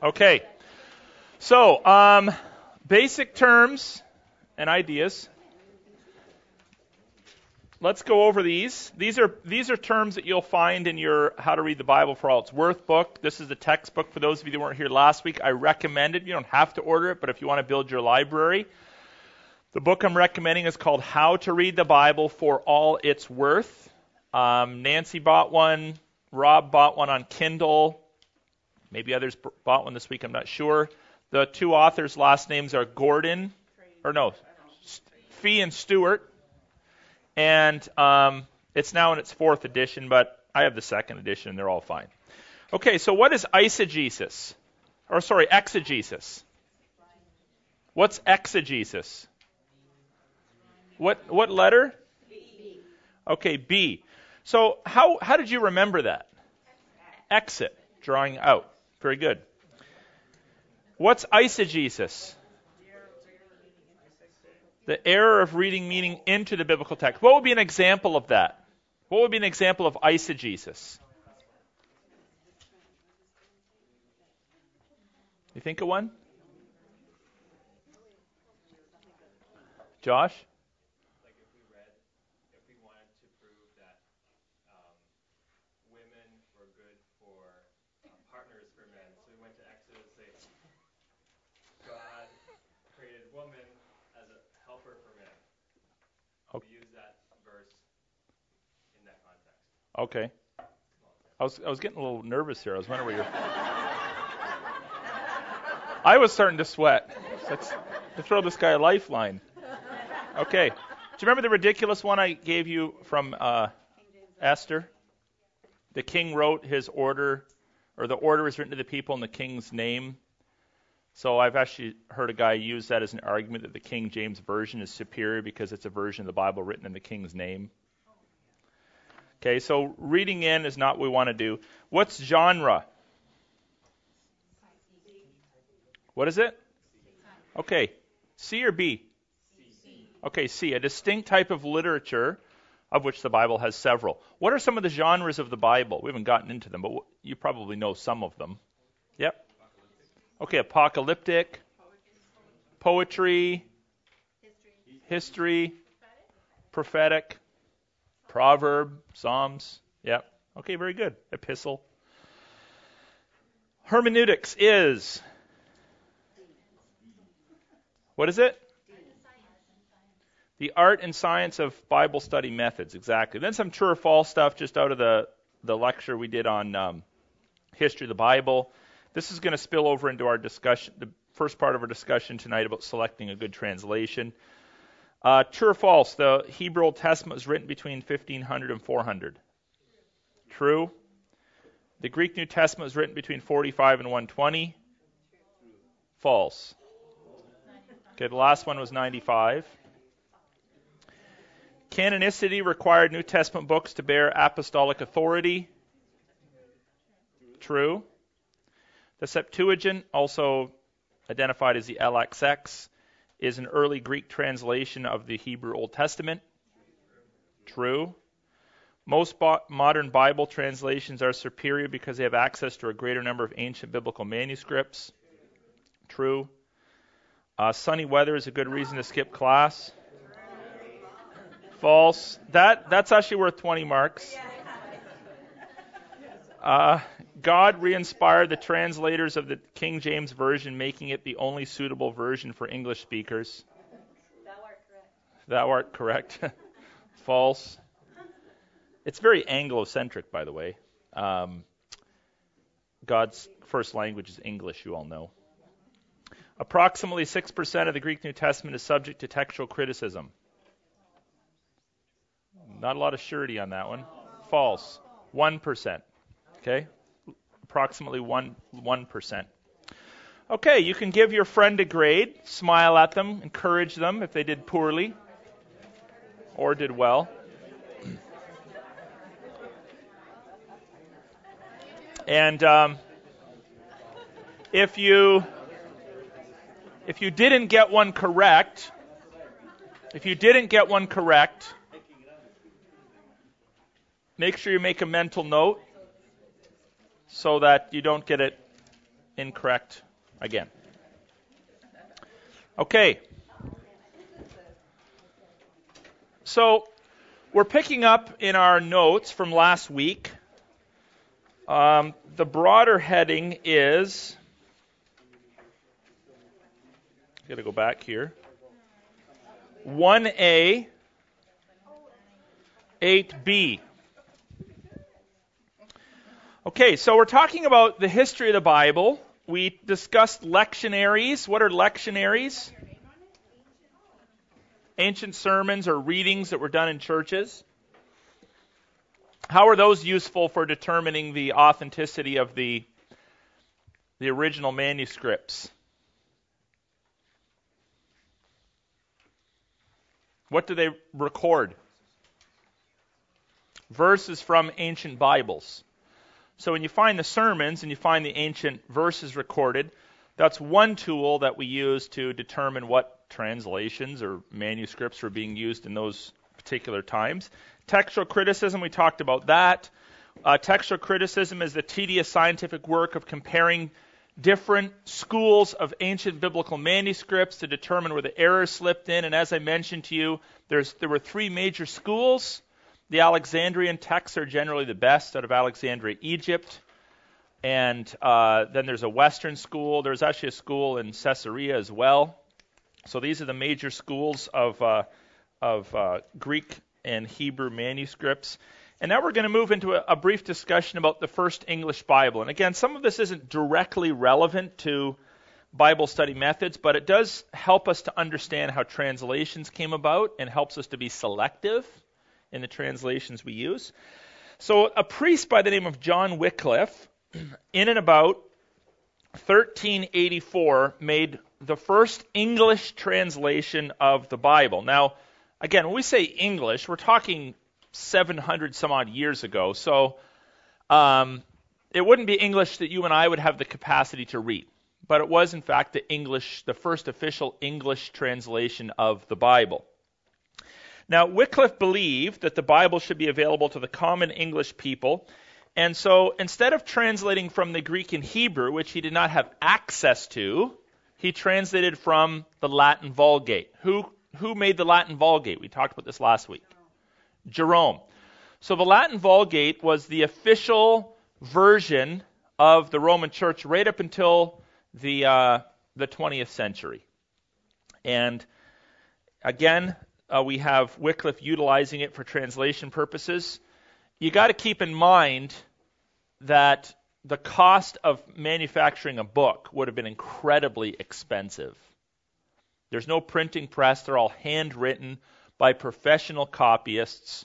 Okay. So, um, basic terms and ideas. Let's go over these. These are these are terms that you'll find in your How to Read the Bible for All It's Worth book. This is the textbook for those of you that weren't here last week. I recommend it. You don't have to order it, but if you want to build your library, the book I'm recommending is called How to Read the Bible for All It's Worth. Um, Nancy bought one. Rob bought one on Kindle. Maybe others bought one this week. I'm not sure. The two authors' last names are Gordon, or no, Fee and Stewart. And um, it's now in its fourth edition, but I have the second edition, and they're all fine. Okay, so what is eisegesis? Or sorry, exegesis. What's exegesis? What what letter? Okay, B. So how how did you remember that? Exit, drawing out. Very good. What's eisegesis? The error of reading meaning into the biblical text. What would be an example of that? What would be an example of eisegesis? You think of one? Josh? Okay. I was I was getting a little nervous here. I was wondering where you're. I was starting to sweat. Let's, let's throw this guy a lifeline. Okay. Do you remember the ridiculous one I gave you from uh, Esther? The king wrote his order, or the order is written to the people in the king's name. So I've actually heard a guy use that as an argument that the King James version is superior because it's a version of the Bible written in the king's name. Okay, so reading in is not what we want to do. What's genre? What is it? Okay, C or B? Okay, C. A distinct type of literature, of which the Bible has several. What are some of the genres of the Bible? We haven't gotten into them, but you probably know some of them. Yep. Okay, apocalyptic, poetry, history, prophetic Proverb, Psalms. Yep. Okay, very good. Epistle. Hermeneutics is. What is it? The art and science of Bible study methods, exactly. Then some true or false stuff just out of the, the lecture we did on um, history of the Bible. This is going to spill over into our discussion, the first part of our discussion tonight about selecting a good translation. Uh, true or false? The Hebrew Old Testament was written between 1500 and 400. True. The Greek New Testament was written between 45 and 120. False. Okay, the last one was 95. Canonicity required New Testament books to bear apostolic authority. True. The Septuagint, also identified as the LXX, is an early Greek translation of the Hebrew Old Testament. True. Most bo- modern Bible translations are superior because they have access to a greater number of ancient biblical manuscripts. True. Uh, sunny weather is a good reason to skip class. False. That that's actually worth 20 marks. Uh, God re inspired the translators of the King James Version, making it the only suitable version for English speakers. Thou art correct. Thou art correct. False. It's very Anglo-centric, by the way. Um, God's first language is English, you all know. Approximately 6% of the Greek New Testament is subject to textual criticism. Not a lot of surety on that one. False. 1%. Okay? Approximately 1, 1%. Okay, you can give your friend a grade, smile at them, encourage them if they did poorly or did well. And um, if you if you didn't get one correct, if you didn't get one correct, make sure you make a mental note so that you don't get it incorrect again. Okay. So we're picking up in our notes from last week. Um, the broader heading is. Got to go back here. 1A, 8B. Okay, so we're talking about the history of the Bible. We discussed lectionaries. What are lectionaries? Ancient sermons or readings that were done in churches. How are those useful for determining the authenticity of the, the original manuscripts? What do they record? Verses from ancient Bibles. So when you find the sermons and you find the ancient verses recorded, that's one tool that we use to determine what translations or manuscripts were being used in those particular times. Textual criticism, we talked about that. Uh, textual criticism is the tedious scientific work of comparing different schools of ancient biblical manuscripts to determine where the errors slipped in. And as I mentioned to you, there were three major schools. The Alexandrian texts are generally the best out of Alexandria, Egypt. And uh, then there's a Western school. There's actually a school in Caesarea as well. So these are the major schools of, uh, of uh, Greek and Hebrew manuscripts. And now we're going to move into a, a, brief discussion about the first English Bible. And again, some of this isn't directly relevant to Bible study methods, but it does help us to understand how translations came about and helps us to be selective in the translations we use. So, a priest by the name of John Wycliffe, in and about 1384, made the first English translation of the Bible. Now, again, when we say English, we're talking 700 some odd years ago. So um, it wouldn't be English that you and I would have the capacity to read. But it was, in fact, the English, the first official English translation of the Bible. Now, Wycliffe believed that the Bible should be available to the common English people. And so instead of translating from the Greek and Hebrew, which he did not have access to, he translated from the Latin Vulgate. Who, who made the Latin Vulgate? We talked about this last week. Jerome. So the Latin Vulgate was the official version of the Roman Church right up until the uh, the 20th century. And again, uh, we have Wycliffe utilizing it for translation purposes. You got to keep in mind that the cost of manufacturing a book would have been incredibly expensive. There's no printing press; they're all handwritten by professional copyists.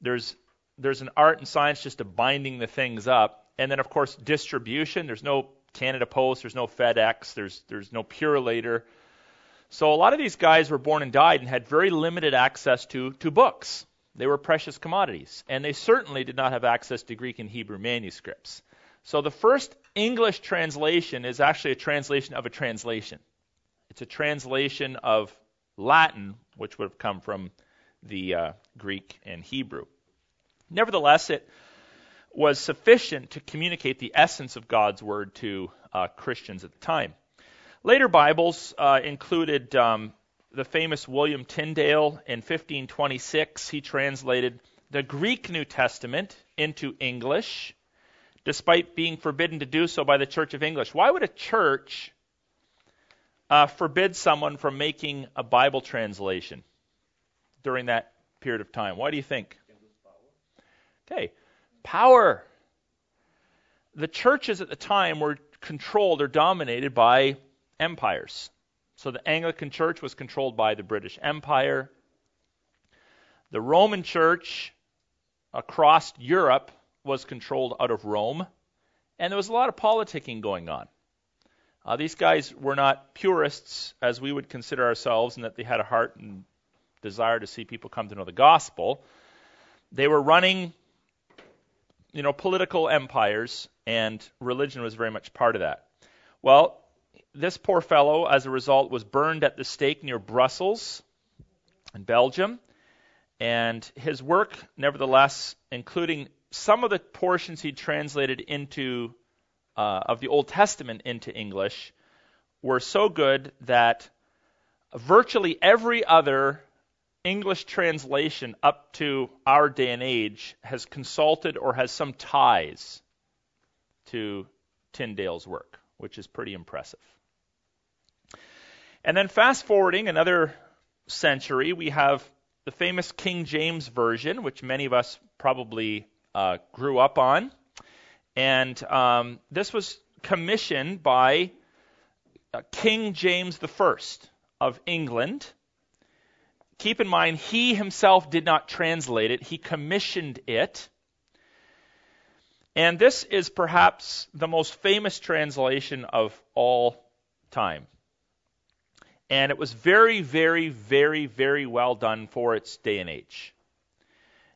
There's there's an art and science just to binding the things up, and then of course distribution. There's no Canada Post, there's no FedEx, there's there's no Purolator. So a lot of these guys were born and died and had very limited access to to books. They were precious commodities, and they certainly did not have access to Greek and Hebrew manuscripts. So the first English translation is actually a translation of a translation. It's a translation of Latin, which would have come from the uh, Greek and Hebrew. Nevertheless, it was sufficient to communicate the essence of God's word to uh, Christians at the time. Later Bibles uh, included um, the famous William Tyndale in 1526. He translated the Greek New Testament into English, despite being forbidden to do so by the Church of English. Why would a church uh, forbid someone from making a Bible translation during that period of time? Why do you think? Okay, power. The churches at the time were controlled or dominated by empires. So the Anglican Church was controlled by the British Empire. The Roman Church across Europe was controlled out of Rome. And there was a lot of politicking going on. Uh, these guys were not purists as we would consider ourselves, and that they had a heart and desire to see people come to know the gospel. They were running, you know, political empires, and religion was very much part of that. Well, this poor fellow, as a result, was burned at the stake near Brussels in Belgium. And his work, nevertheless, including some of the portions he translated into uh, of the Old Testament into English were so good that virtually every other English translation up to our day and age has consulted or has some ties to Tyndale's work, which is pretty impressive. And then fast forwarding another century, we have the famous King James Version, which many of us probably uh, grew up on. And um, this was commissioned by uh, King James I of England. Keep in mind, he himself did not translate it, he commissioned it. And this is perhaps the most famous translation of all time. And it was very, very, very, very well done for its day and age.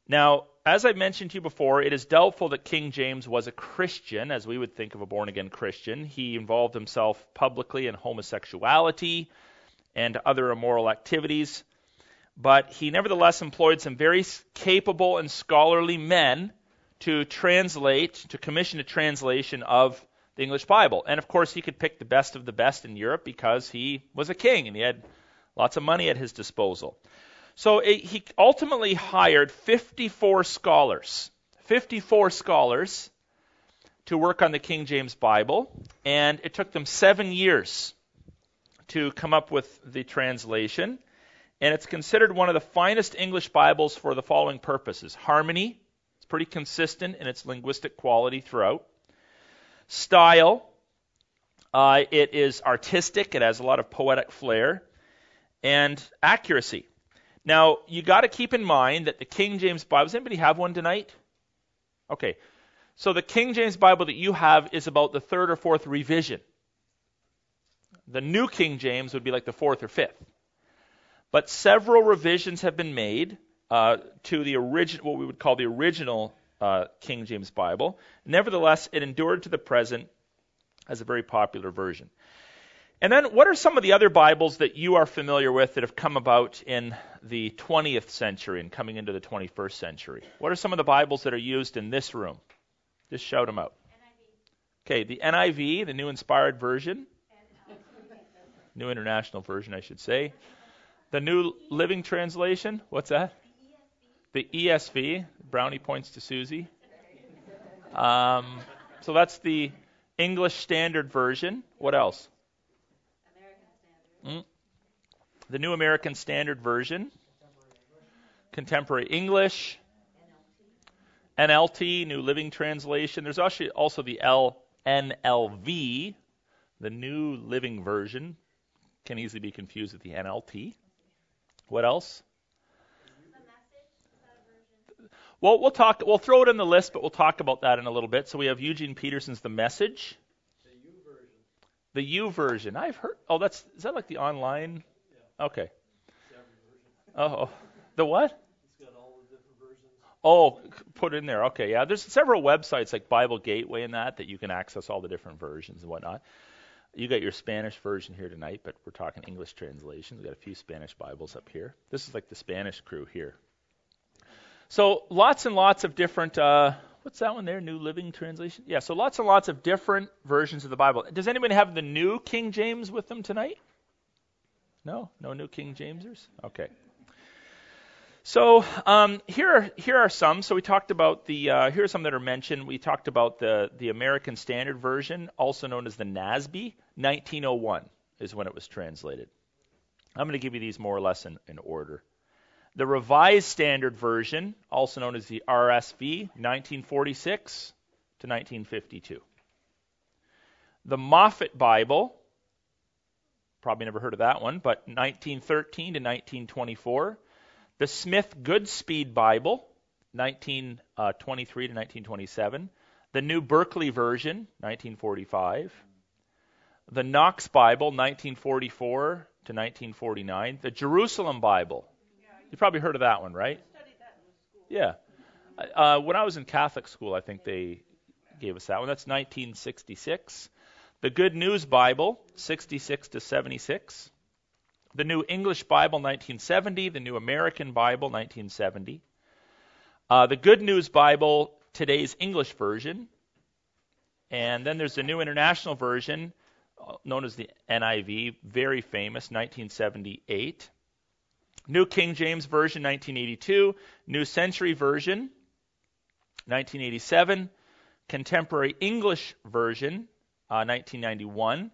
Now, as I mentioned to you before, it is doubtful that King James was a Christian, as we would think of a born again Christian. He involved himself publicly in homosexuality and other immoral activities. But he nevertheless employed some very capable and scholarly men to translate, to commission a translation of the English Bible. And of course, he could pick the best of the best in Europe because he was a king and he had lots of money at his disposal. So it, he ultimately hired 54 scholars, 54 scholars to work on the King James Bible, and it took them seven years to come up with the translation. And it's considered one of the finest English Bibles for the following purposes harmony, it's pretty consistent in its linguistic quality throughout. Style, uh, it is artistic, it has a lot of poetic flair. And accuracy. Now, you got to keep in mind that the King James Bible, does anybody have one tonight? Okay. So the King James Bible that you have is about the third or fourth revision. The New King James would be like the fourth or fifth. But several revisions have been made uh, to the original, what we would call the original uh, King James Bible. Nevertheless, it endured to the present as a very popular version. And then, what are some of the other Bibles that you are familiar with that have come about in the 20th century and coming into the 21st century? What are some of the Bibles that are used in this room? Just shout them out. Okay, the NIV, the New Inspired Version, New International Version, I should say. The New Living Translation, what's that? The ESV, Brownie points to Susie. Um, so that's the English Standard Version. What else? Mm. The New American Standard Version, Contemporary English, NLT, New Living Translation. There's actually also the NLV, the New Living Version. Can easily be confused with the NLT. What else? Well, we'll talk. We'll throw it in the list, but we'll talk about that in a little bit. So we have Eugene Peterson's The Message. The YouVersion. I've heard. Oh, that's is that like the online? Yeah. Okay. Oh, the what? It's got all the different versions. Oh, put in there. Okay, yeah. There's several websites like Bible Gateway and that that you can access all the different versions and whatnot. You got your Spanish version here tonight, but we're talking English translations. We've got a few Spanish Bibles up here. This is like the Spanish crew here. So lots and lots of different uh, What's that one there? New Living Translation? Yeah, so lots and lots of different versions of the Bible. Does anybody have the New King James with them tonight? No? No New King Jamesers? Okay. So um, here, here are some. So we talked about the. Uh, here are some that are mentioned. We talked about the the American Standard Version, also known as the NASB. 1901 is when it was translated. I'm going to give you these more or less in, in order. The Revised Standard Version, also known as the RSV, 1946 to 1952. The Moffatt Bible, probably never heard of that one, but 1913 to 1924. The Smith Goodspeed Bible, 1923 to 1927. The New Berkeley Version, 1945. The Knox Bible, 1944 to 1949. The Jerusalem Bible, you probably heard of that one, right? Yeah. Uh, when I was in Catholic school, I think they gave us that one. That's 1966. The Good News Bible, 66 to 76. The New English Bible, 1970. The New American Bible, 1970. Uh, the Good News Bible, today's English version, And then there's the New International Version, uh, known as the NIV, very famous, 1978. New King James Version, 1982. New Century Version, 1987. Contemporary English Version, uh, 1991.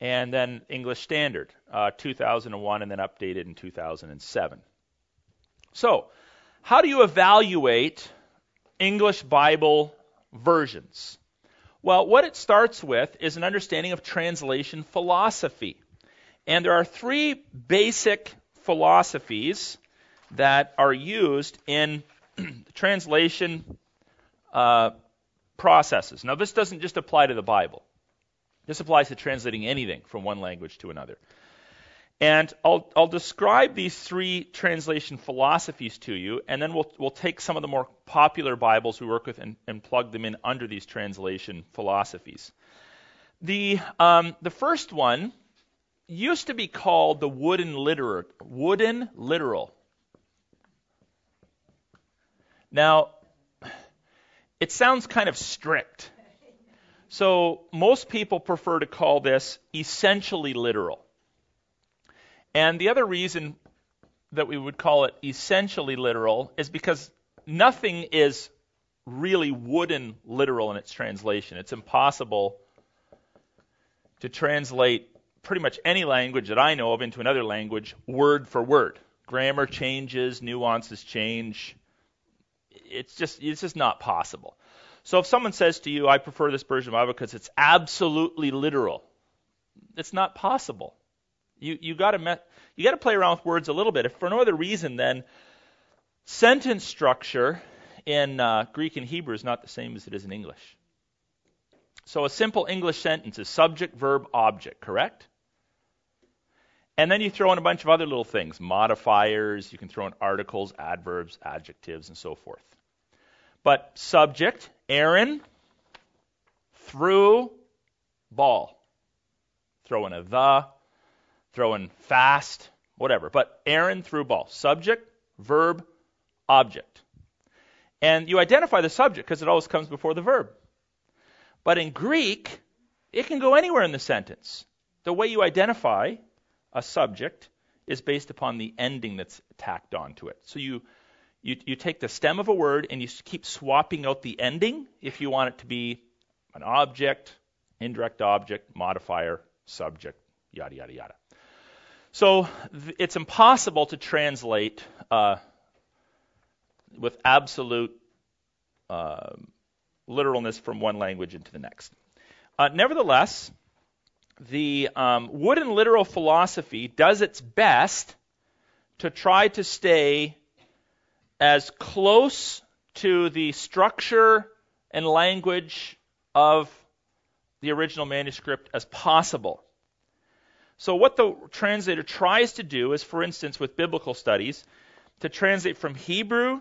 And then English Standard, uh, 2001, and then updated in 2007. So, how do you evaluate English Bible versions? Well, what it starts with is an understanding of translation philosophy. And there are three basic philosophies that are used in translation uh, processes. Now, this doesn't just apply to the Bible, this applies to translating anything from one language to another. And I'll, I'll describe these three translation philosophies to you, and then we'll, we'll take some of the more popular Bibles we work with and, and plug them in under these translation philosophies. The, um, the first one used to be called the wooden literal. Wooden literal. Now, it sounds kind of strict. So most people prefer to call this essentially literal. And the other reason that we would call it essentially literal is because nothing is really wooden literal in its translation. It's impossible to translate pretty much any language that I know of into another language word for word. Grammar changes, nuances change. It's just it's just not possible. So if someone says to you, "I prefer this version of the Bible because it's absolutely literal," it's not possible. You you got to me- you got to play around with words a little bit. If for no other reason than sentence structure in uh, Greek and Hebrew is not the same as it is in English. So a simple English sentence is subject, verb, object, correct? And then you throw in a bunch of other little things, modifiers, you can throw in articles, adverbs, adjectives, and so forth. But subject, Aaron threw ball. Throw in a the, throwing fast, whatever. But Aaron threw ball. Subject, verb, object. And you identify the subject because it always comes before the verb. But in Greek, it can go anywhere in the sentence. The way you identify a subject is based upon the ending that's tacked onto it. So you, you, you take the stem of a word and you keep swapping out the ending if you want it to be an object, indirect object, modifier, subject, yada, yada, yada. So th- it's impossible to translate uh, with absolute uh, literalness from one language into the next. Uh, nevertheless, the um, wooden literal philosophy does its best to try to stay as close to the structure and language of the original manuscript as possible. So, what the translator tries to do is, for instance, with biblical studies, to translate from Hebrew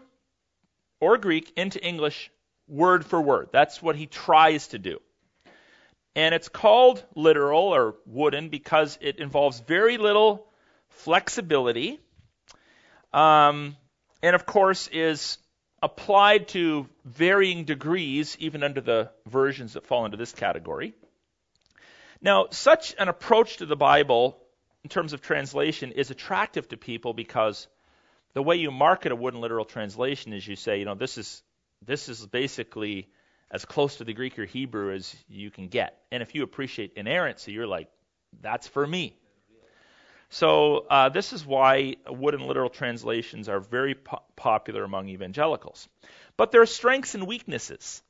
or Greek into English word for word. That's what he tries to do. And it's called literal or wooden because it involves very little flexibility. Um, and of course, is applied to varying degrees, even under the versions that fall into this category. Now, such an approach to the Bible in terms of translation is attractive to people because the way you market a wooden literal translation is you say, you know, this is this is basically as close to the Greek or Hebrew as you can get. And if you appreciate inerrancy, you're like, that's for me. So uh, this is why wooden literal translations are very po- popular among evangelicals. But there are strengths and weaknesses.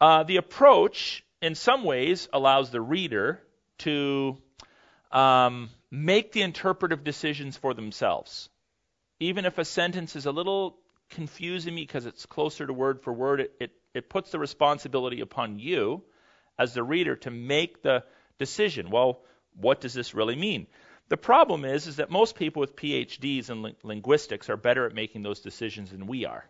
Uh, the approach in some ways allows the reader to um, make the interpretive decisions for themselves. Even if a sentence is a little confusing me because it's closer to word for word, it, it, it puts the responsibility upon you as the reader to make the decision. Well, what does this really mean? The problem is, is that most people with PhDs in li- linguistics are better at making those decisions than we are.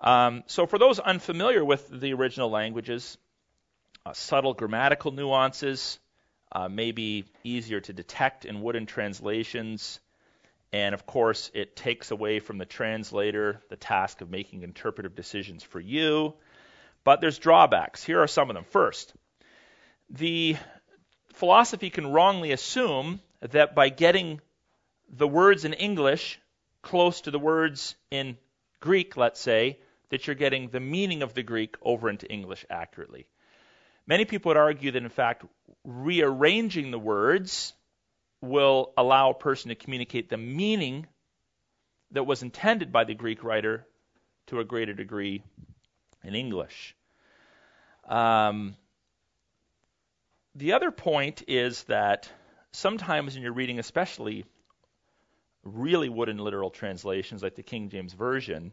Um, so, for those unfamiliar with the original languages, uh, subtle grammatical nuances uh, may be easier to detect in wooden translations. And of course, it takes away from the translator the task of making interpretive decisions for you. But there's drawbacks. Here are some of them. First, the philosophy can wrongly assume that by getting the words in English close to the words in Greek, let's say, that you're getting the meaning of the Greek over into English accurately. Many people would argue that, in fact, rearranging the words will allow a person to communicate the meaning that was intended by the Greek writer to a greater degree in English. Um, the other point is that sometimes when you're reading, especially really wooden literal translations like the King James Version,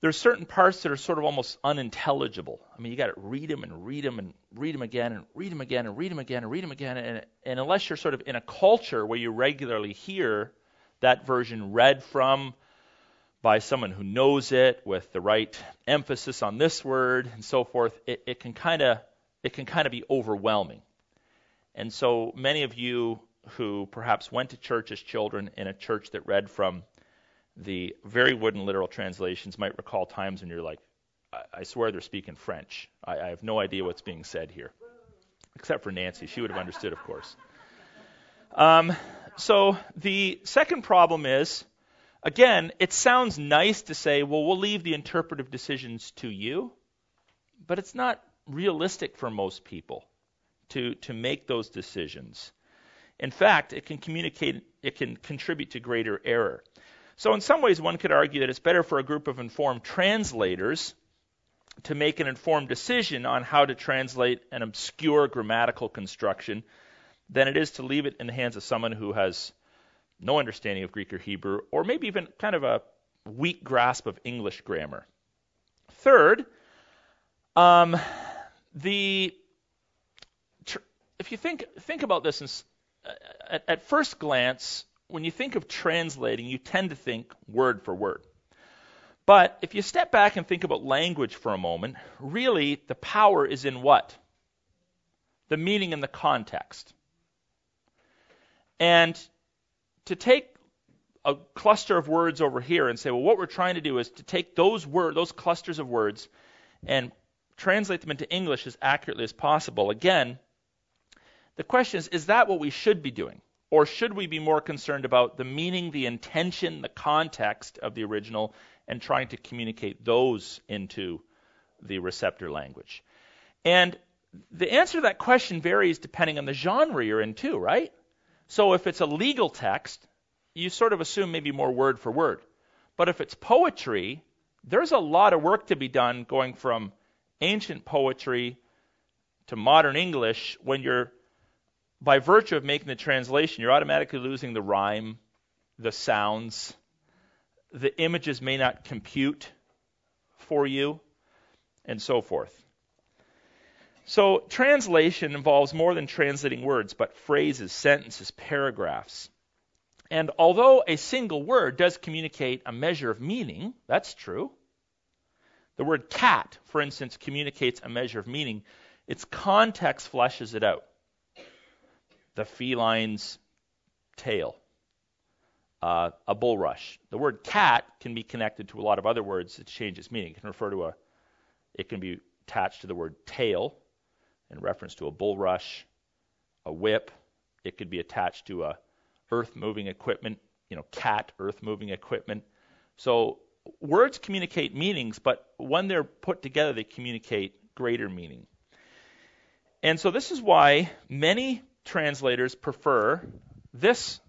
there's certain parts that are sort of almost unintelligible. I mean, you got to read them and read them and read them again and read them again and read them again and read them again. And, and unless you're sort of in a culture where you regularly hear that version read from by someone who knows it with the right emphasis on this word and so forth, it, it can kind of it can kind of be overwhelming. And so many of you who perhaps went to church as children in a church that read from the very wooden literal translations might recall times when you're like, I, I swear they're speaking French. I, I have no idea what's being said here. Except for Nancy. She would have understood, of course. Um, so the second problem is, again, it sounds nice to say, well, we'll leave the interpretive decisions to you, but it's not realistic for most people to, to make those decisions. In fact, it can communicate, it can contribute to greater error. So, in some ways, one could argue that it's better for a group of informed translators to make an informed decision on how to translate an obscure grammatical construction than it is to leave it in the hands of someone who has no understanding of Greek or Hebrew, or maybe even kind of a weak grasp of English grammar. Third, um, the if you think think about this in, at, at first glance, when you think of translating, you tend to think word for word. But if you step back and think about language for a moment, really the power is in what? The meaning and the context. And to take a cluster of words over here and say, well, what we're trying to do is to take those word, those clusters of words, and translate them into English as accurately as possible. Again, the question is, is that what we should be doing? Or should we be more concerned about the meaning, the intention, the context of the original, and trying to communicate those into the receptor language? And the answer to that question varies depending on the genre you're in, too, right? So if it's a legal text, you sort of assume maybe more word for word. But if it's poetry, there's a lot of work to be done going from ancient poetry to modern English when you're by virtue of making the translation, you're automatically losing the rhyme, the sounds. The images may not compute for you, and so forth. So, translation involves more than translating words, but phrases, sentences, paragraphs. And although a single word does communicate a measure of meaning, that's true. The word cat, for instance, communicates a measure of meaning. Its context fleshes it out the feline's tail, uh, a bulrush. The word cat can be connected to a lot of other words that change its meaning. It can refer to a, it can be attached to the word tail in reference to a bulrush, a whip. It could be attached to a earth moving equipment, you know, cat earth moving equipment. So words communicate meanings, but when they're put together, they communicate greater meaning. And so this is why many translators prefer this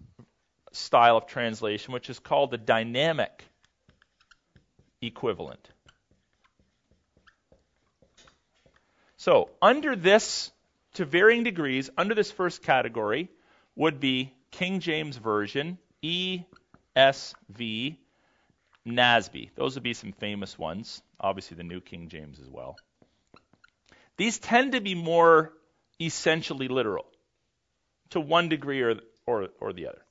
style of translation, which is called the dynamic equivalent. So, under this, to varying degrees, under this first category would be King James Version, ESV, NASB. Those would be some famous ones. Obviously, the New King James as well. These tend to be more essentially literal to one degree or, or, or the other.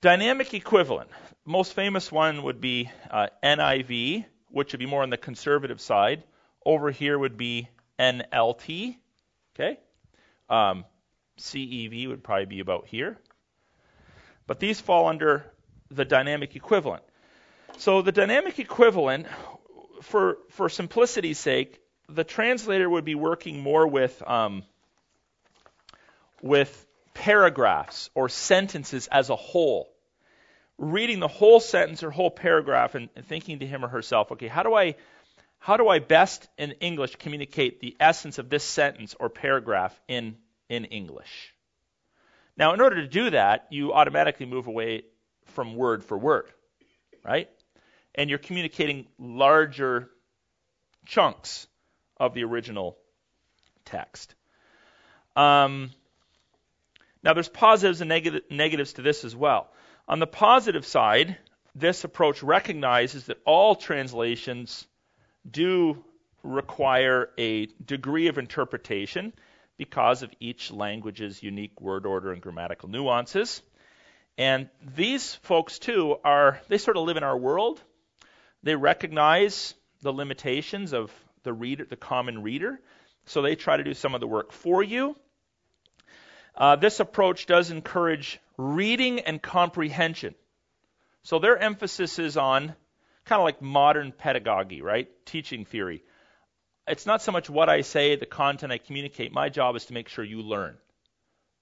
Dynamic equivalent. Most famous one would be uh, NIV, which would be more on the conservative side. Over here would be NLT. Okay. Um, CEV would probably be about here. But these fall under the dynamic equivalent. So the dynamic equivalent for for simplicity's sake, the translator would be working more with um, with paragraphs or sentences as a whole, reading the whole sentence or whole paragraph and, and thinking to him or herself, okay, how do I how do I best in English communicate the essence of this sentence or paragraph in in English? Now, in order to do that, you automatically move away from word for word, right? And you're communicating larger chunks of the original text. Um, now, there's positives and neg- negatives to this as well. On the positive side, this approach recognizes that all translations do require a degree of interpretation because of each language's unique word order and grammatical nuances. And these folks, too, are, they sort of live in our world. They recognize the limitations of the reader, the common reader. So they try to do some of the work for you. Uh, this approach does encourage reading and comprehension. So their emphasis is on kind of like modern pedagogy, right? Teaching theory. It's not so much what I say, the content I communicate. My job is to make sure you learn.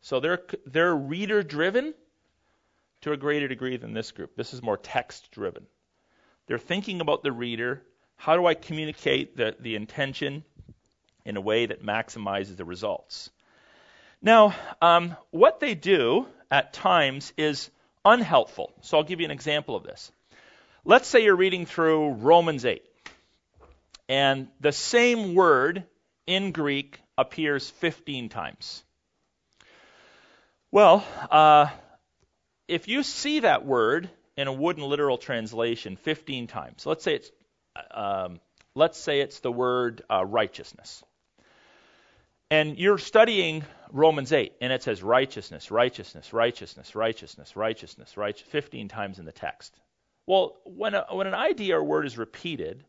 So they're they're reader driven to a greater degree than this group. This is more text driven. They're thinking about the reader. How do I communicate the, the intention in a way that maximizes the results? Now, um, what they do at times is unhelpful. So I'll give you an example of this. Let's say you're reading through Romans 8, and the same word in Greek appears 15 times. Well, uh, if you see that word in a wooden literal translation 15 times, let's say it's um, let's say it's the word uh, righteousness and you're studying Romans 8, and it says righteousness, righteousness, righteousness, righteousness, righteousness, right, 15 times in the text. Well, when, a, when an idea or word is repeated,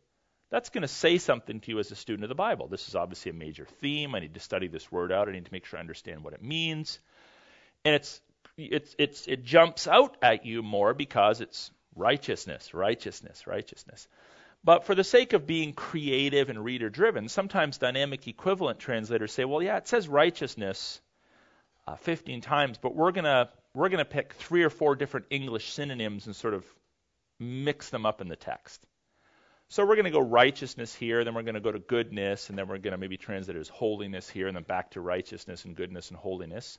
that's going to say something to you as a student of the Bible. This is obviously a major theme. I need to study this word out. I need to make sure I understand what it means. And it's, it's, it's, it jumps out at you more because it's righteousness, righteousness, righteousness. But for the sake of being creative and reader driven, sometimes dynamic equivalent translators say, well, yeah, it says righteousness uh, 15 times, but we're going to we're going to pick three or four different English synonyms and sort of mix them up in the text. So we're going to go righteousness here, then we're going to go to goodness, and then we're going to maybe translate it as holiness here, and then back to righteousness and goodness and holiness.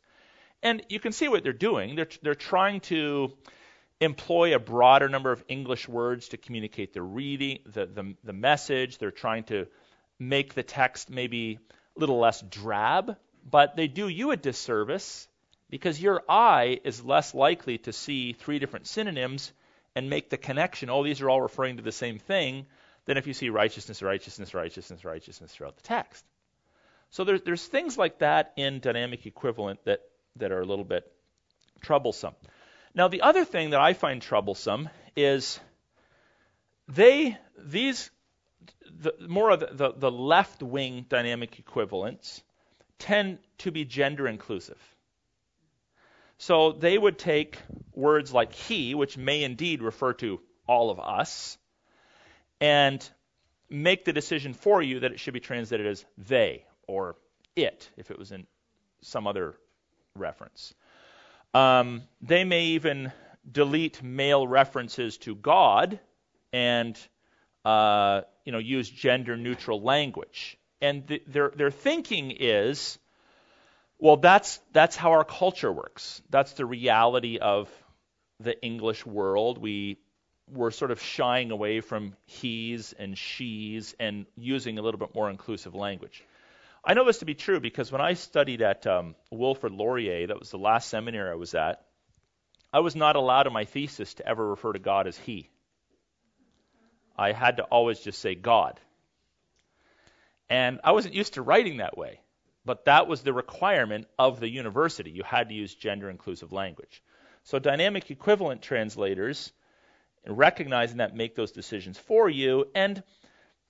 And you can see what they're doing. They're, they're trying to employ a broader number of English words to communicate the reading, the, the, the message. They're trying to make the text maybe a little less drab, but they do you a disservice because your eye is less likely to see three different synonyms and make the connection. Oh, these are all referring to the same thing than if you see righteousness, righteousness, righteousness, righteousness throughout the text. So there's, there's things like that in dynamic equivalent that, that are a little bit troublesome. Now, the other thing that I find troublesome is they, these, the, more of the, the, the left wing dynamic equivalents tend to be gender inclusive. So they would take words like he, which may indeed refer to all of us, and make the decision for you that it should be translated as they or it if it was in some other reference. Um, they may even delete male references to God and uh, you know use gender neutral language. And the, their their thinking is, well, that's that's how our culture works. That's the reality of the English world. We we're sort of shying away from he's and she's and using a little bit more inclusive language. I know this to be true because when I studied at um, Wilfrid Laurier, that was the last seminary I was at, I was not allowed in my thesis to ever refer to God as He. I had to always just say God. And I wasn't used to writing that way, but that was the requirement of the university. You had to use gender inclusive language. So dynamic equivalent translators, recognizing that, make those decisions for you. And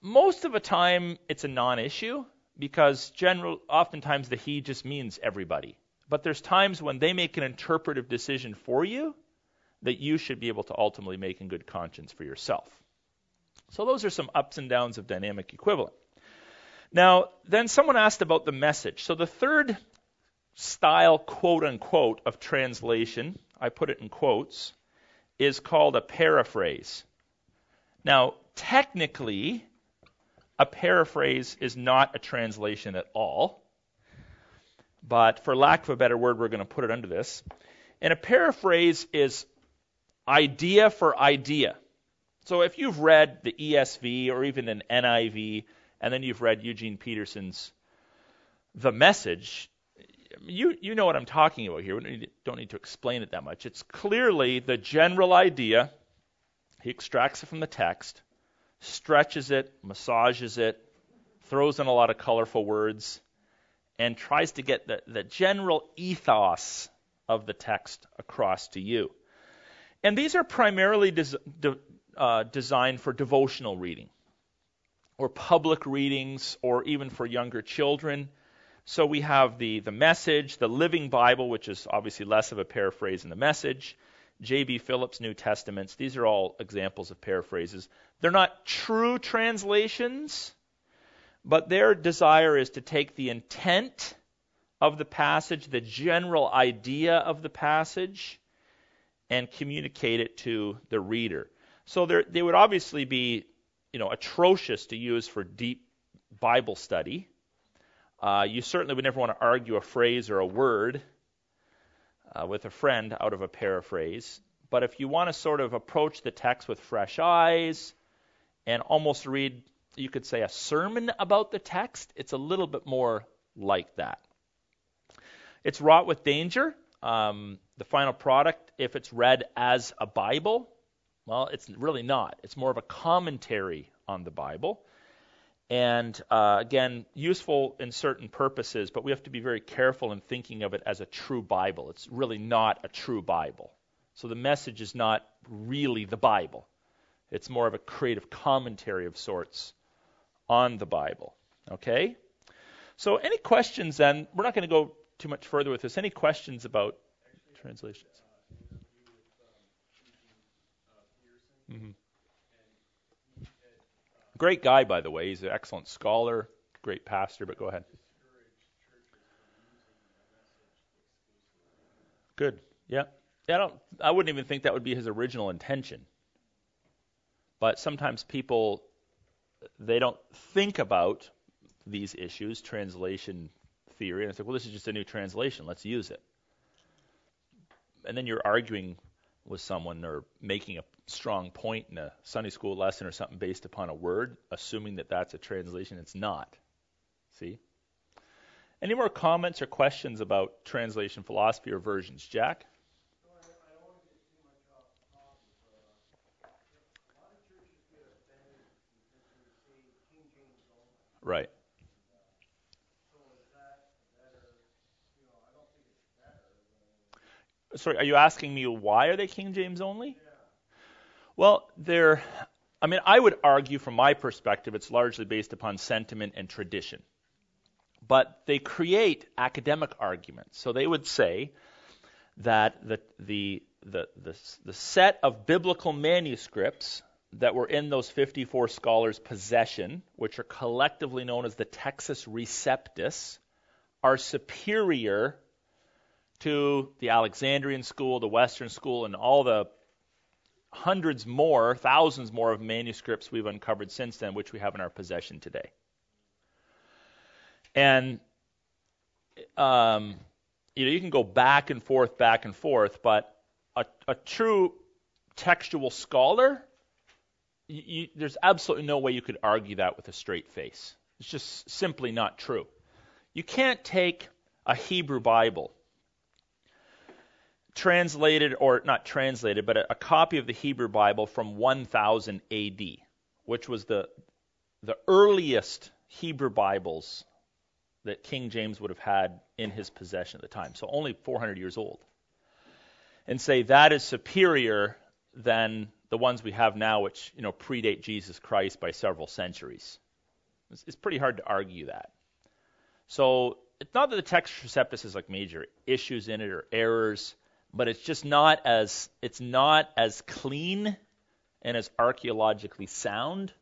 most of the time, it's a non issue because general oftentimes the he just means everybody. But there's times when they make an interpretive decision for you that you should be able to ultimately make in good conscience for yourself. So those are some ups and downs of dynamic equivalent. Now, then someone asked about the message. So the third style, quote unquote, of translation, I put it in quotes, is called a paraphrase. Now, technically, a paraphrase is not a translation at all, but for lack of a better word, we're going to put it under this. And a paraphrase is idea for idea. So if you've read the ESV or even an NIV, and then you've read Eugene Peterson's The Message, you, you know what I'm talking about here. We don't need, don't need to explain it that much. It's clearly the general idea. He extracts it from the text, stretches it, massages it, throws in a lot of colorful words, and tries to get the, the general ethos of the text across to you. And these are primarily des- de- uh, designed for devotional reading or public readings or even for younger children. So we have the, the message, the Living Bible, which is obviously less of a paraphrase than the message, J.B. Phillips' New Testaments. These are all examples of paraphrases. They're not true translations, but their desire is to take the intent of the passage, the general idea of the passage, and communicate it to the reader. So they would obviously be, you know, atrocious to use for deep Bible study. Uh, you certainly would never want to argue a phrase or a word uh, with a friend out of a paraphrase. But if you want to sort of approach the text with fresh eyes and almost read, you could say, a sermon about the text, it's a little bit more like that. It's wrought with danger. Um, the final product, if it's read as a Bible, well, it's really not. It's more of a commentary on the Bible. And uh, again, useful in certain purposes, but we have to be very careful in thinking of it as a true Bible. It's really not a true Bible. So the message is not really the Bible, it's more of a creative commentary of sorts on the Bible. Okay? So, any questions then? We're not going to go too much further with this. Any questions about translations? Mm-hmm. Great guy, by the way. He's an excellent scholar, great pastor, but go ahead. Good. Yeah. I don't I wouldn't even think that would be his original intention. But sometimes people they don't think about these issues, translation theory, and it's like, well, this is just a new translation. Let's use it. And then you're arguing with someone or making a strong point in a Sunday school lesson or something based upon a word, assuming that that's a translation. It's not. See? Any more comments or questions about translation philosophy or versions? Jack? Right. Sorry, are you asking me why are they King James only? Well, they're, I mean, I would argue from my perspective it's largely based upon sentiment and tradition. But they create academic arguments. So they would say that the, the, the, the, the set of biblical manuscripts that were in those 54 scholars' possession, which are collectively known as the Textus Receptus, are superior to the Alexandrian school, the Western school, and all the hundreds more, thousands more of manuscripts we've uncovered since then, which we have in our possession today. And um, you know, you can go back and forth, back and forth, but a, a true textual scholar, you, you, there's absolutely no way you could argue that with a straight face. It's just simply not true. You can't take a Hebrew Bible translated, or not translated, but a, a copy of the Hebrew Bible from 1000 AD, which was the, the earliest Hebrew Bibles that King James would have had in his possession at the time. So only 400 years old. And say that is superior than the ones we have now, which you know predate Jesus Christ by several centuries. It's, it's pretty hard to argue that. So it's not that the Textus Receptus has like major issues in it or errors but it's just not as it's not as clean and as archaeologically sound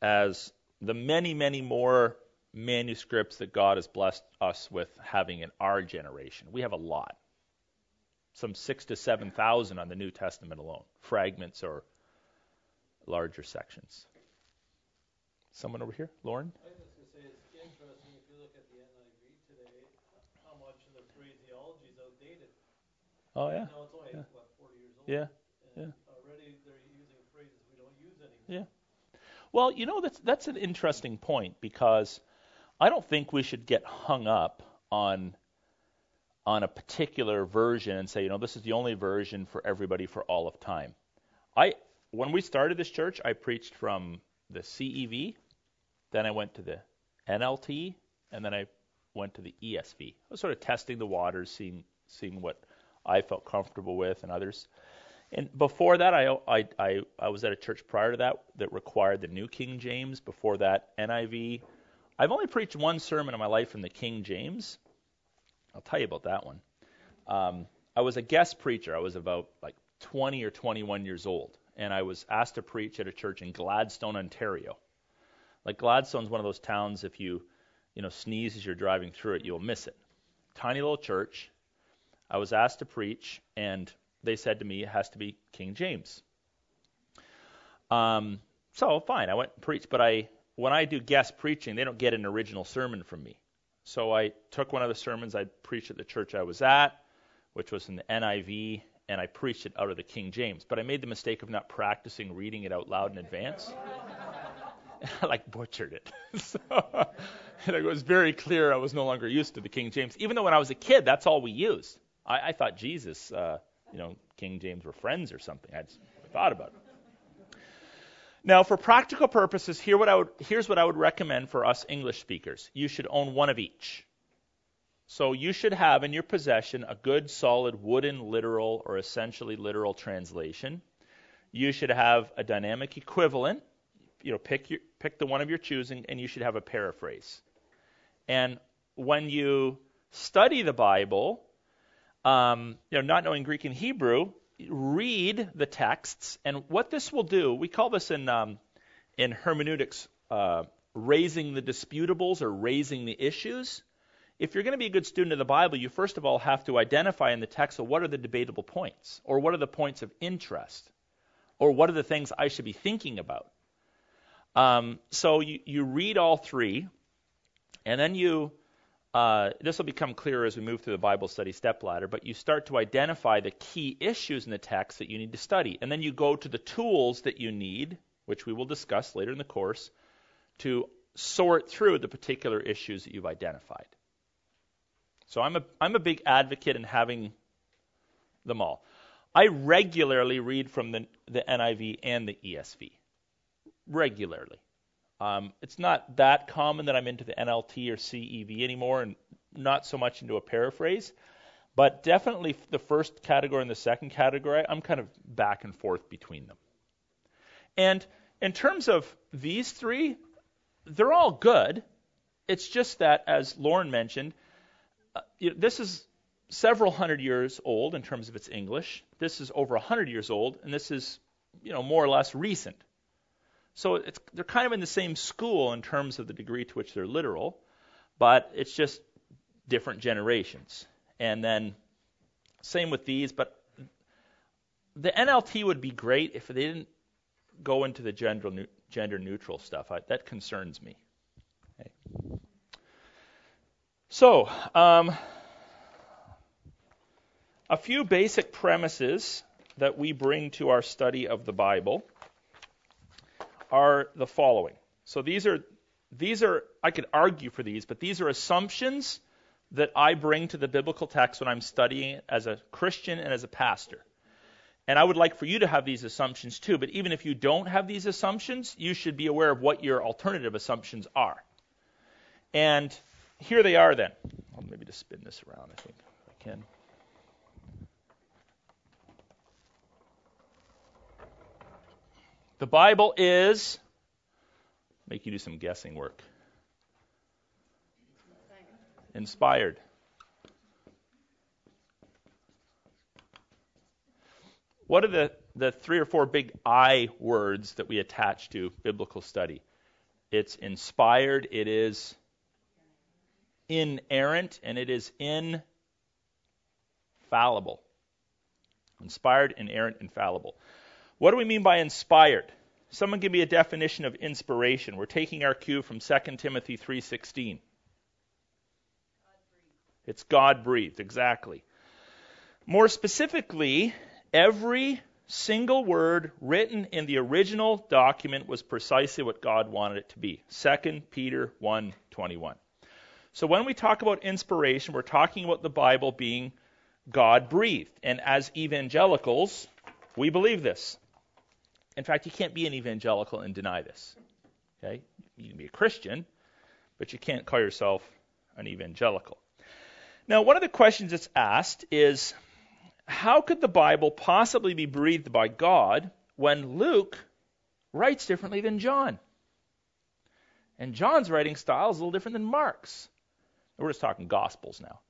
as the many, many more manuscripts that God has blessed us with having in our generation. We have a lot. Some six to seven thousand on the New Testament alone, fragments or larger sections. Someone over here, Lauren? I was going to say it's interesting if you look at the NIV today, how much of the phraseology is outdated. Oh yeah. Now it's only Yeah. what 40 years old. Yeah. And already they're using phrases we don't use anymore. Yeah. Well, you know that's that's an interesting point because I don't think we should get hung up on on a particular version and say, you know, this is the only version for everybody for all of time. I when we started this church, I preached from the CEV, then I went to the NLT, and then I went to the ESV. I was sort of testing the waters, seeing seeing what I felt comfortable with and others. And before that, I, I, I, I was at a church prior to that that required the New King James. Before that, NIV. I've only preached one sermon in my life from the King James. I'll tell you about that one. Um, I was a guest preacher. I was about like 20 or 21 years old, and I was asked to preach at a church in Gladstone, Ontario. Like Gladstone's one of those towns. If you, you know, sneeze as you're driving through it, you'll miss it. Tiny little church. I was asked to preach, and they said to me it has to be King James. Um, so fine, I went and preached, but I when I do guest preaching, they don't get an original sermon from me. So I took one of the sermons I preached at the church I was at, which was in the NIV, and I preached it out of the King James. But I made the mistake of not practicing reading it out loud in advance. I like butchered it. so, and it was very clear I was no longer used to the King James, even though when I was a kid, that's all we used. I, I thought Jesus, uh, you know, King James were friends or something. I thought about it. Now, for practical purposes, here what I would, here's what I would recommend for us English speakers. You should own one of each. So you should have in your possession a good, solid, wooden, literal, or essentially literal translation. You should have a dynamic equivalent. You know, pick your, pick the one of your choosing, and you should have a paraphrase. And when you study the Bible, um, you know, not knowing Greek and Hebrew, read the texts, and what this will do, we call this in um, in hermeneutics uh, raising the disputables or raising the issues. If you're going to be a good student of the Bible, you first of all have to identify in the text well, what are the debatable points, or what are the points of interest, or what are the things I should be thinking about. Um, so you, you read all three, and then you uh, this will become clearer as we move through the Bible study step ladder, but you start to identify the key issues in the text that you need to study. And then you go to the tools that you need, which we will discuss later in the course, to sort through the particular issues that you've identified. So I'm a, I'm a big advocate in having them all. I regularly read from the, the NIV and the ESV. Regularly. Um, it's not that common that I'm into the NLT or CEV anymore, and not so much into a paraphrase. But definitely the first category and the second category, I'm kind of back and forth between them. And in terms of these three, they're all good. It's just that, as Lauren mentioned, uh, you know, this is several hundred years old in terms of its English. This is over a hundred years old, and this is, you know, more or less recent. So they're kind of in the same school in terms of the degree to which they're literal, but it's just different generations. And then same with these, but the NLT would be great if they didn't go into the gender, gender neutral stuff. I, that concerns me. Okay. So, um, a few basic premises that we bring to our study of the Bible are the following. So these are these are I could argue for these, but these are assumptions that I bring to the biblical text when I'm studying it as a Christian and as a pastor. And I would like for you to have these assumptions too, but even if you don't have these assumptions, you should be aware of what your alternative assumptions are. And here they are then. I'll maybe just spin this around, I think, I can. The Bible is, make you do some guessing work. Inspired. What are the, the three or four big I words that we attach to biblical study? it's inspired, it is inerrant, and it is infallible. Inspired, inerrant, infallible. What do we mean by inspired? Someone give me a definition of inspiration. We're taking our cue from 2 Timothy 3:16. It's God breathed, exactly. More specifically, every single word written in the original document was precisely what God wanted it to be. 2 Peter 1:21. So when we talk about inspiration, we're talking about the Bible being God breathed. And as evangelicals, we believe this. In fact, you can't be an evangelical and deny this. Okay? You can be a Christian, but you can't call yourself an evangelical. Now, one of the questions that's asked is how could the Bible possibly be breathed by God when Luke writes differently than John? And John's writing style is a little different than Mark's. We're just talking Gospels now.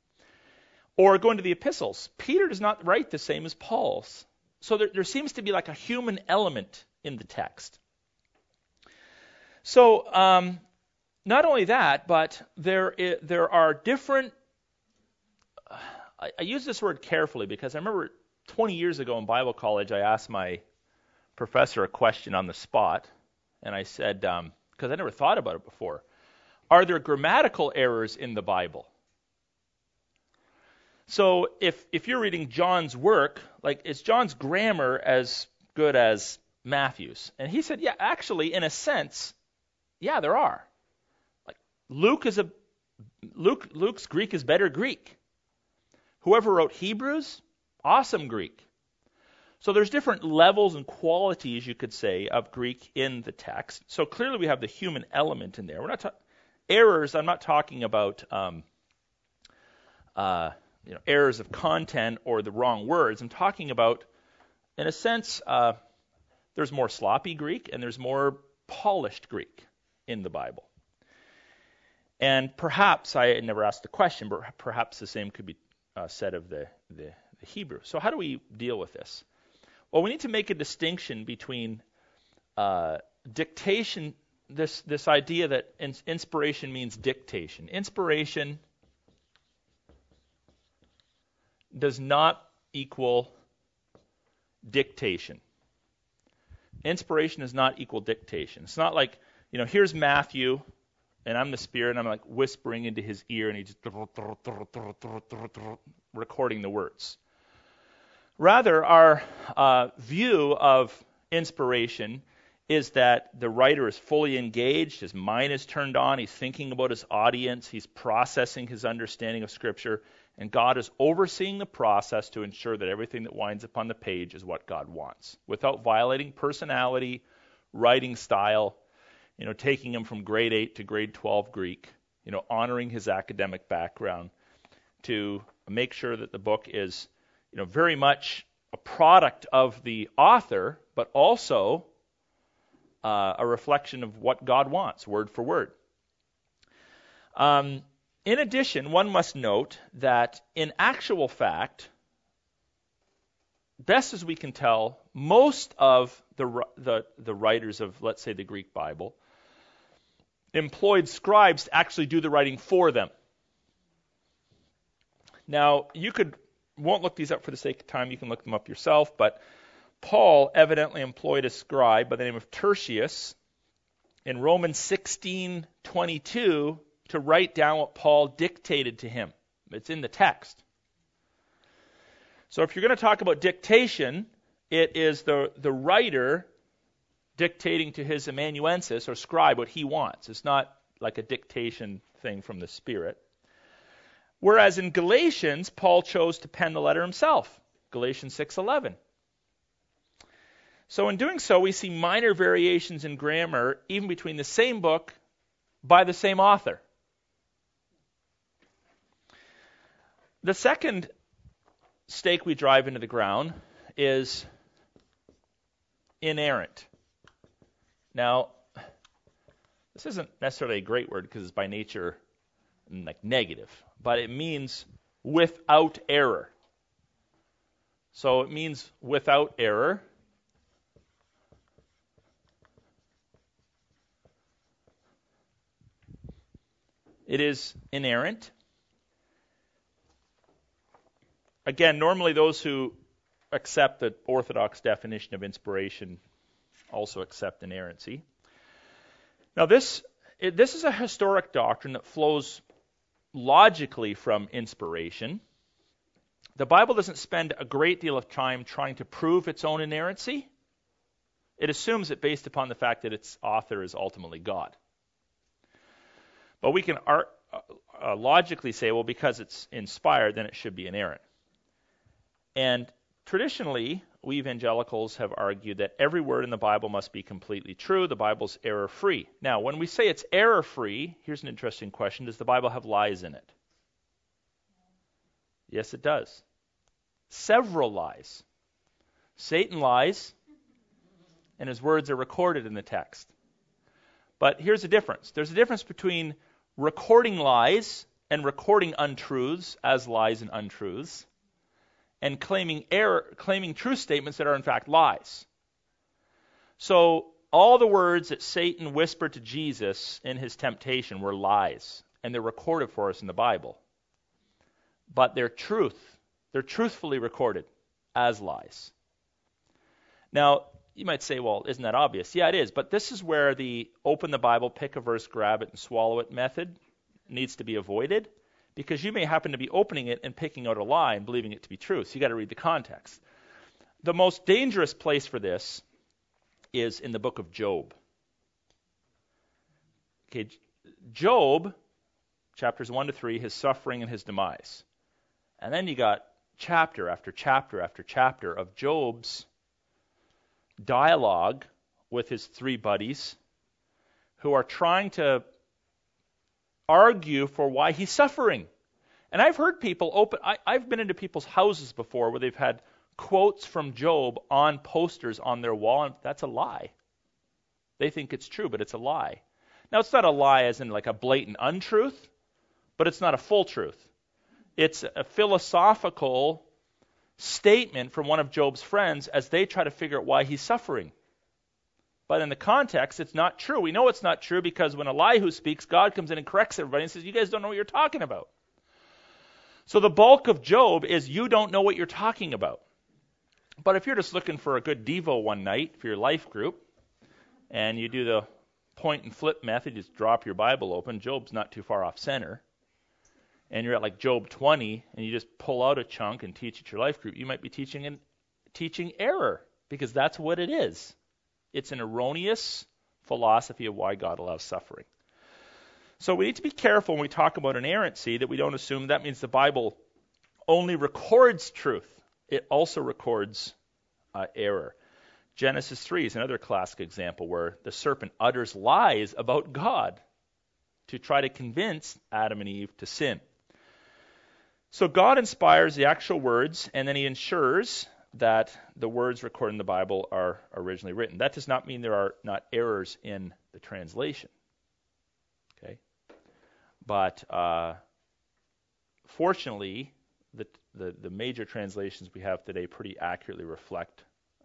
Or going to the epistles. Peter does not write the same as Paul's. So there, there seems to be like a human element in the text. So um, not only that, but there, there are different I, I use this word carefully because I remember 20 years ago in Bible college, I asked my professor a question on the spot, and I said, because um, I never thought about it before, are there grammatical errors in the Bible? So if if you're reading John's work, like is John's grammar as good as Matthew's? And he said, yeah, actually, in a sense, yeah, there are. Like Luke is a Luke Luke's Greek is better Greek. Whoever wrote Hebrews, awesome Greek. So there's different levels and qualities, you could say, of Greek in the text. So clearly we have the human element in there. We're not ta- errors. I'm not talking about um, uh, you know, errors of content or the wrong words. I'm talking about, in a sense, uh, there's more sloppy Greek and there's more polished Greek in the Bible. And perhaps I never asked the question, but perhaps the same could be uh, said of the, the, the Hebrew. So, how do we deal with this? Well, we need to make a distinction between uh, dictation, this, this idea that in, inspiration means dictation. Inspiration does not equal dictation. Inspiration does not equal dictation. It's not like, you know, here's Matthew, and I'm the spirit, and I'm like whispering into his ear, and he's recording the words. Rather, our uh, view of inspiration is that the writer is fully engaged, his mind is turned on, he's thinking about his audience, he's processing his understanding of Scripture, and God is overseeing the process to ensure that everything that winds up on the page is what God wants, without violating personality, writing style, you know, taking him from grade 8 to grade 12 Greek, you know, honoring his academic background to make sure that the book is, you know, very much a product of the author, but also uh, a reflection of what God wants, word for word. Um, in addition, one must note that in actual fact, best as we can tell, most of the, the, the writers of, let's say, the Greek Bible employed scribes to actually do the writing for them. Now, you could won't look these up for the sake of time. You can look them up yourself. But Paul evidently employed a scribe by the name of Tertius in Romans 16:22 to write down what Paul dictated to him. It's in the text. So if you're going to talk about dictation, it is the, the writer dictating to his amanuensis or scribe what he wants. It's not like a dictation thing from the Spirit. Whereas in Galatians, Paul chose to pen the letter himself. Galatians 6:11. So in doing so, we see minor variations in grammar even between the same book by the same author. The second stake we drive into the ground is inerrant. Now, this isn't necessarily a great word because it's by nature mm, like negative, but it means without error. So it means without error. It is inerrant. Again, normally those who accept the orthodox definition of inspiration also accept inerrancy. Now, this, it, this is a historic doctrine that flows logically from inspiration. The Bible doesn't spend a great deal of time trying to prove its own inerrancy. It assumes it based upon the fact that its author is ultimately God. But we can ar- uh, logically say, well, because it's inspired, then it should be inerrant. And traditionally, we evangelicals have argued that every word in the Bible must be completely true. The Bible's error free. Now, when we say it's error free, here's an interesting question Does the Bible have lies in it? Yes, it does. Several lies. Satan lies, and his words are recorded in the text. But here's the difference there's a difference between recording lies and recording untruths as lies and untruths and claiming error, claiming truth statements that are in fact lies. So all the words that Satan whispered to Jesus in his temptation were lies, and they're recorded for us in the Bible. But they're truth. They're truthfully recorded as lies. Now, you might say, well, isn't that obvious? Yeah, it is. But this is where the open the Bible, pick a verse, grab it, and swallow it method needs to be avoided because you may happen to be opening it and picking out a lie and believing it to be true. So you got to read the context. The most dangerous place for this is in the book of Job. Okay, Job, chapters 1 to 3, his suffering and his demise. And then you got chapter after chapter after chapter of Job's dialogue with his three buddies who are trying to argue for why he's suffering. And I've heard people open, I, I've been into people's houses before where they've had quotes from Job on posters on their wall, and that's a lie. They think it's true, but it's a lie. Now, it's not a lie as in like a blatant untruth, but it's not a full truth. It's a philosophical statement from one of Job's friends as they try to figure out why he's suffering. But in the context, it's not true. We know it's not true because when Elihu speaks, God comes in and corrects everybody and says, You guys don't know what you're talking about. So the bulk of Job is you don't know what you're talking about. But if you're just looking for a good Devo one night for your life group, and you do the point and flip method, just drop your Bible open, Job's not too far off center, and you're at like Job 20, and you just pull out a chunk and teach at your life group, you might be teaching an, teaching error because that's what it is. It's an erroneous philosophy of why God allows suffering. So we need to be careful when we talk about inerrancy that we don't assume that means the Bible only records truth. It also records uh, error. Genesis 3 is another classic example where the serpent utters lies about God to try to convince Adam and Eve to sin. So God inspires the actual words, and then he ensures that the words recorded in the Bible are originally written. That does not mean there are not errors in the translation. Okay? But uh, fortunately, the, the, the major translations we have today pretty accurately reflect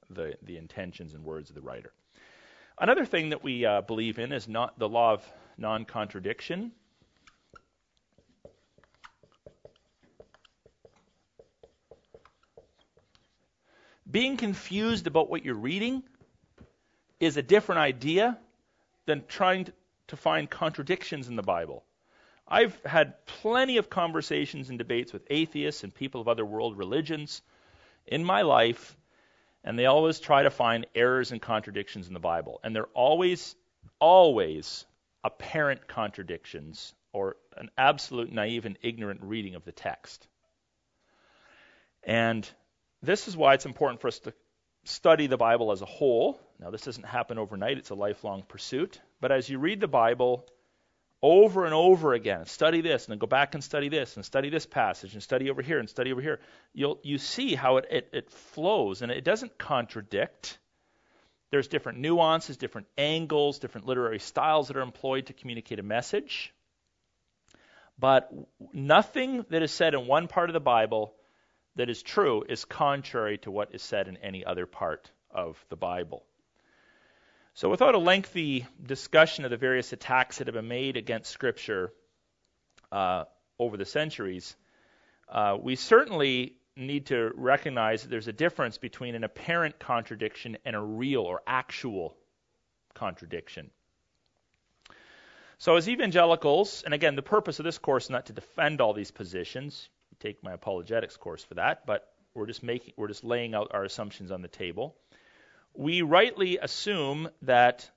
the, the intentions and words of the writer. Another thing that we uh, believe in is not the law of non Being confused about what you're reading is a different idea than trying to find contradictions in the Bible. I've had plenty of conversations and debates with atheists and people of other world religions in my life, and they always try to find errors and contradictions in the Bible. And they're always, always apparent contradictions or an absolute naive and ignorant reading of the text. And this is why it's important for us to study the Bible as a whole. Now, this doesn't happen overnight, it's a lifelong pursuit. But as you read the Bible over and over again, study this, and then go back and study this, and study this passage, and study over here, and study over here, you'll you see how it, it, it flows, and it doesn't contradict. There's different nuances, different angles, different literary styles that are employed to communicate a message. But nothing that is said in one part of the Bible that is true is contrary to what is said in any other part of the Bible. So, without a lengthy discussion of the various attacks that have been made against Scripture, uh, over the centuries, uh, we certainly need to recognize that there's a difference between an apparent contradiction and a real or actual contradiction. So, as evangelicals, and again, the purpose of this course is not to defend all these positions. Take my apologetics course for that, but we're just making, we're just laying out our assumptions on the table. We rightly assume that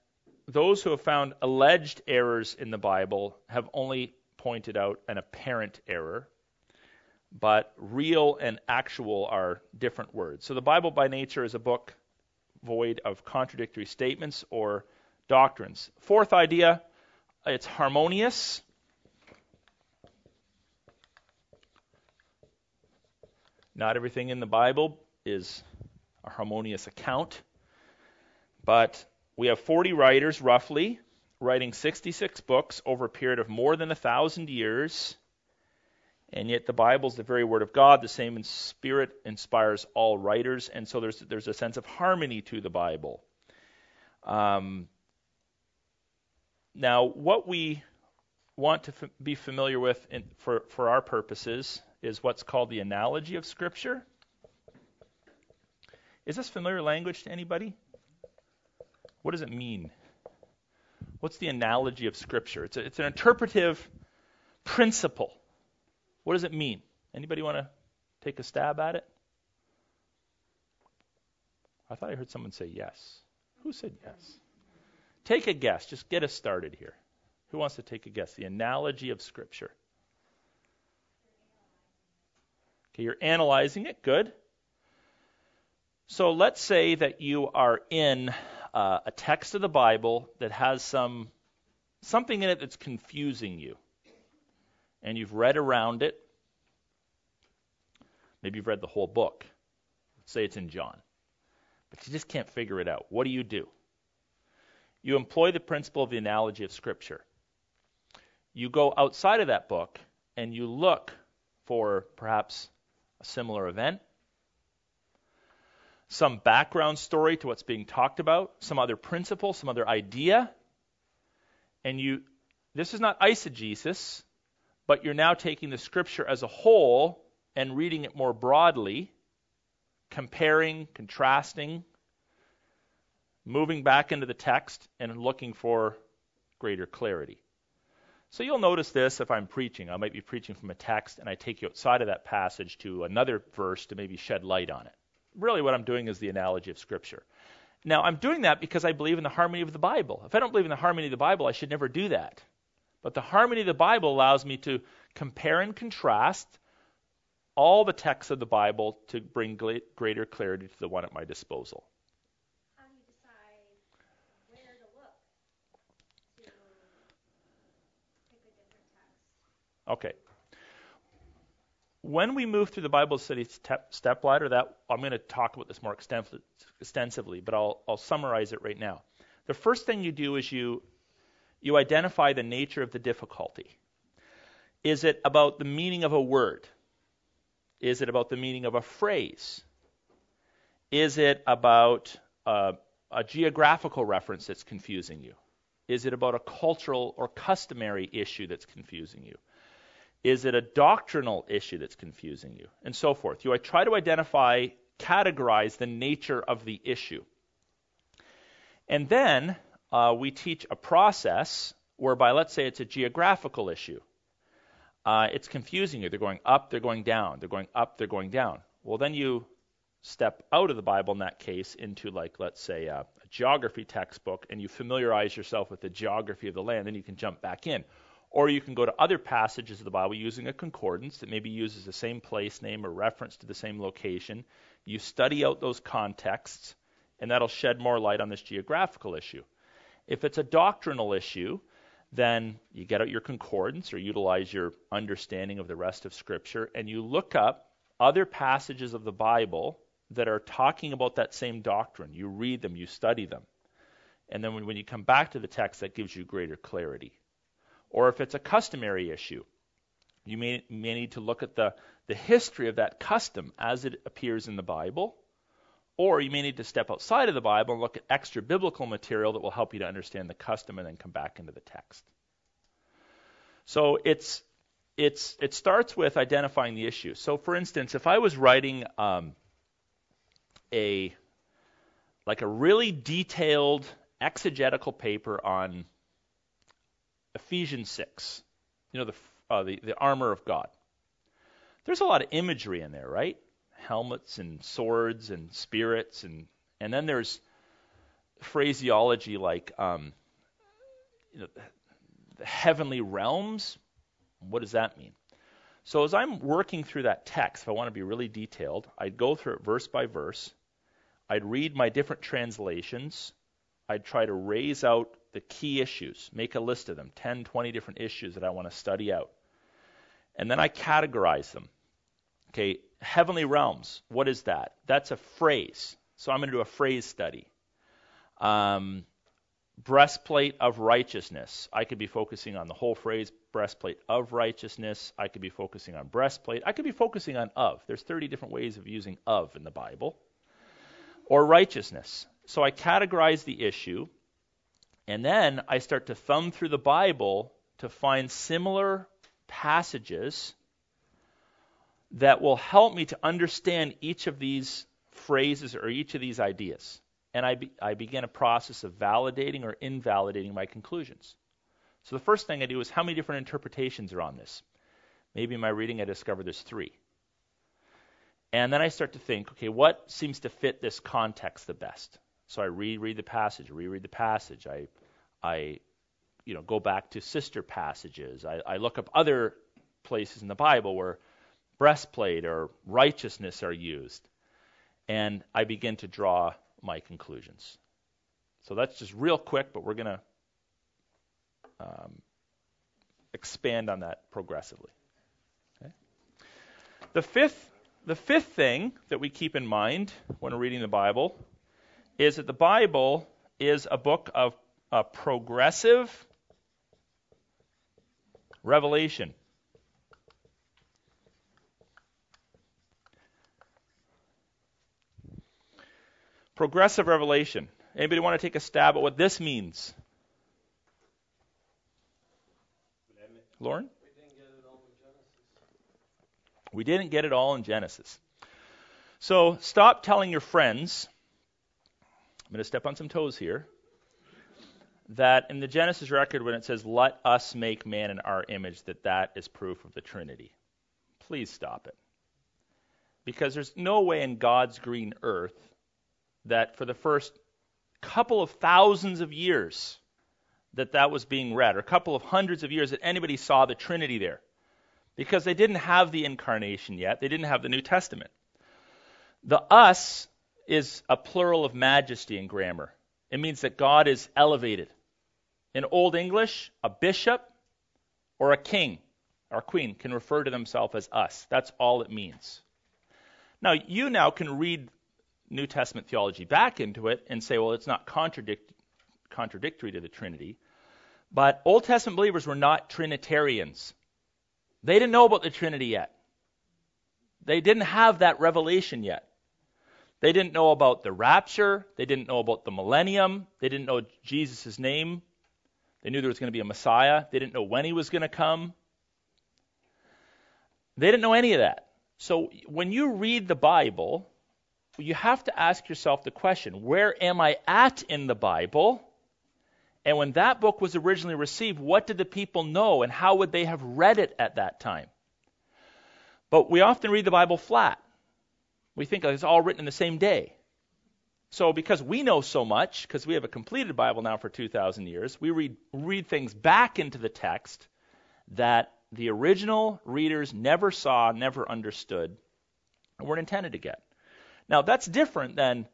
those who have found alleged errors in the Bible have only pointed out an apparent error, but real and actual are different words. So the Bible by nature is a book void of contradictory statements or doctrines. Fourth idea, it's harmonious. Not everything in the Bible is a harmonious account, but we have 40 writers, roughly, writing 66 books over a period of more than a thousand years. And yet, the Bible is the very Word of God. The same in spirit inspires all writers, and so there's there's a sense of harmony to the Bible. Um, now, what we want to f- be familiar with in, for for our purposes is what's called the analogy of Scripture. Is this familiar language to anybody? What does it mean? What's the analogy of Scripture? It's, a, it's an interpretive principle. What does it mean? Anybody want to take a stab at it? I thought I heard someone say yes. Who said yes? Take a guess. Just get us started here. Who wants to take a guess? The analogy of Scripture. Okay, you're analyzing it. Good. So let's say that you are in uh, a text of the Bible that has some something in it that's confusing you, and you've read around it. Maybe you've read the whole book. Let's say it's in John, but you just can't figure it out. What do you do? You employ the principle of the analogy of Scripture. You go outside of that book and you look for perhaps a similar event some background story to what's being talked about, some other principle, some other idea. And you, this is not eisegesis, but you're now taking the scripture as a whole and reading it more broadly, comparing, contrasting, moving back into the text and looking for greater clarity. So you'll notice this if I'm preaching. I might be preaching from a text and I take you outside of that passage to another verse to maybe shed light on it really what I'm doing is the analogy of Scripture. Now, I'm doing that because I believe in the harmony of the Bible. If I don't believe in the harmony of the Bible, I should never do that. But the harmony of the Bible allows me to compare and contrast all the texts of the Bible to bring greater clarity to the one at my disposal. How do you decide where to look to pick a different text? Okay when we move through the Bible study step, step ladder, that I'm going to talk about this more extensively, but I'll, I'll summarize it right now. The first thing you do is you you identify the nature of the difficulty. Is it about the meaning of a word? Is it about the meaning of a phrase? Is it about uh, a geographical reference that's confusing you? Is it about a cultural or customary issue that's confusing you? Is it a doctrinal issue that's confusing you? And so forth. You try to identify, categorize the nature of the issue. And then uh, we teach a process whereby, let's say it's a geographical issue. Uh, it's confusing you. They're going up, they're going down. They're going up, they're going down. Well, then you step out of the Bible in that case into, like, let's say, a, a geography textbook, and you familiarize yourself with the geography of the land, then you can jump back in. Or you can go to other passages of the Bible using a concordance that maybe uses the same place name or reference to the same location. You study out those contexts, and that'll shed more light on this geographical issue. If it's a doctrinal issue, then you get out your concordance or utilize your understanding of the rest of Scripture, and you look up other passages of the Bible that are talking about that same doctrine. You read them, you study them. And then when, you come back to the text, that gives you greater clarity or if it's a customary issue. You may, may need to look at the, the history of that custom as it appears in the Bible, or you may need to step outside of the Bible and look at extra biblical material that will help you to understand the custom and then come back into the text. So it's it's it starts with identifying the issue. So, for instance, if I was writing um, a like a really detailed exegetical paper on Ephesians six, you know the uh, the, the armor of God. There's a lot of imagery in there, right? Helmets and swords and spirits and and then there's phraseology like um, you know, the heavenly realms. What does that mean? So as I'm working through that text, if I want to be really detailed, I'd go through it verse by verse. I'd read my different translations. I'd try to raise out the key issues, make a list of them, 10, 20 different issues that I want to study out. And then I categorize them. Okay, heavenly realms, what is that? That's a phrase. So I'm going to do a phrase study. Um, breastplate of righteousness. I could be focusing on the whole phrase, breastplate of righteousness. I could be focusing on breastplate. I could be focusing on of. There's 30 different ways of using of in the Bible. Or righteousness. So I categorize the issue, and then I start to thumb through the Bible to find similar passages that will help me to understand each of these phrases or each of these ideas and I, be, I begin a process of validating or invalidating my conclusions. So the first thing I do is how many different interpretations are on this? Maybe in my reading I discover there's three. And then I start to think, okay, what seems to fit this context the best? So I reread the passage, reread the passage. I, I, you know, go back to sister passages. I, I look up other places in the Bible where breastplate or righteousness are used, and I begin to draw my conclusions. So that's just real quick, but we're going to um, expand on that progressively. Okay? The fifth, the fifth thing that we keep in mind when reading the Bible is that the Bible is a book of a progressive revelation. Progressive revelation. Anybody want to take a stab at what this means? Lauren? We didn't get it all in Genesis. So stop telling your friends, I'm going to step on some toes here, that in the Genesis record when it says, let us make man in our image, that that is proof of the Trinity. Please stop it. Because there's no way in God's green earth that for the first couple of thousands of years that that was being read, or a couple of hundreds of years that anybody saw the Trinity there. Because they didn't have the incarnation yet, they didn't have the New Testament. The us is a plural of majesty in grammar. It means that God is elevated. In Old English, a bishop or a king or queen can refer to themselves as us. That's all it means. Now, you now can read New Testament theology back into it and say, well, it's not contradict- contradictory to the Trinity. But Old Testament believers were not Trinitarians. They didn't know about the Trinity yet. They didn't have that revelation yet. They didn't know about the rapture. They didn't know about the millennium. They didn't know Jesus' name. They knew there was going to be a Messiah. They didn't know when he was going to come. They didn't know any of that. So when you read the Bible, you have to ask yourself the question where am I at in the Bible? And when that book was originally received, what did the people know and how would they have read it at that time? But we often read the Bible flat. We think it's all written in the same day. So, because we know so much, because we have a completed Bible now for 2,000 years, we read, read things back into the text that the original readers never saw, never understood, and weren't intended to get. Now, that's different than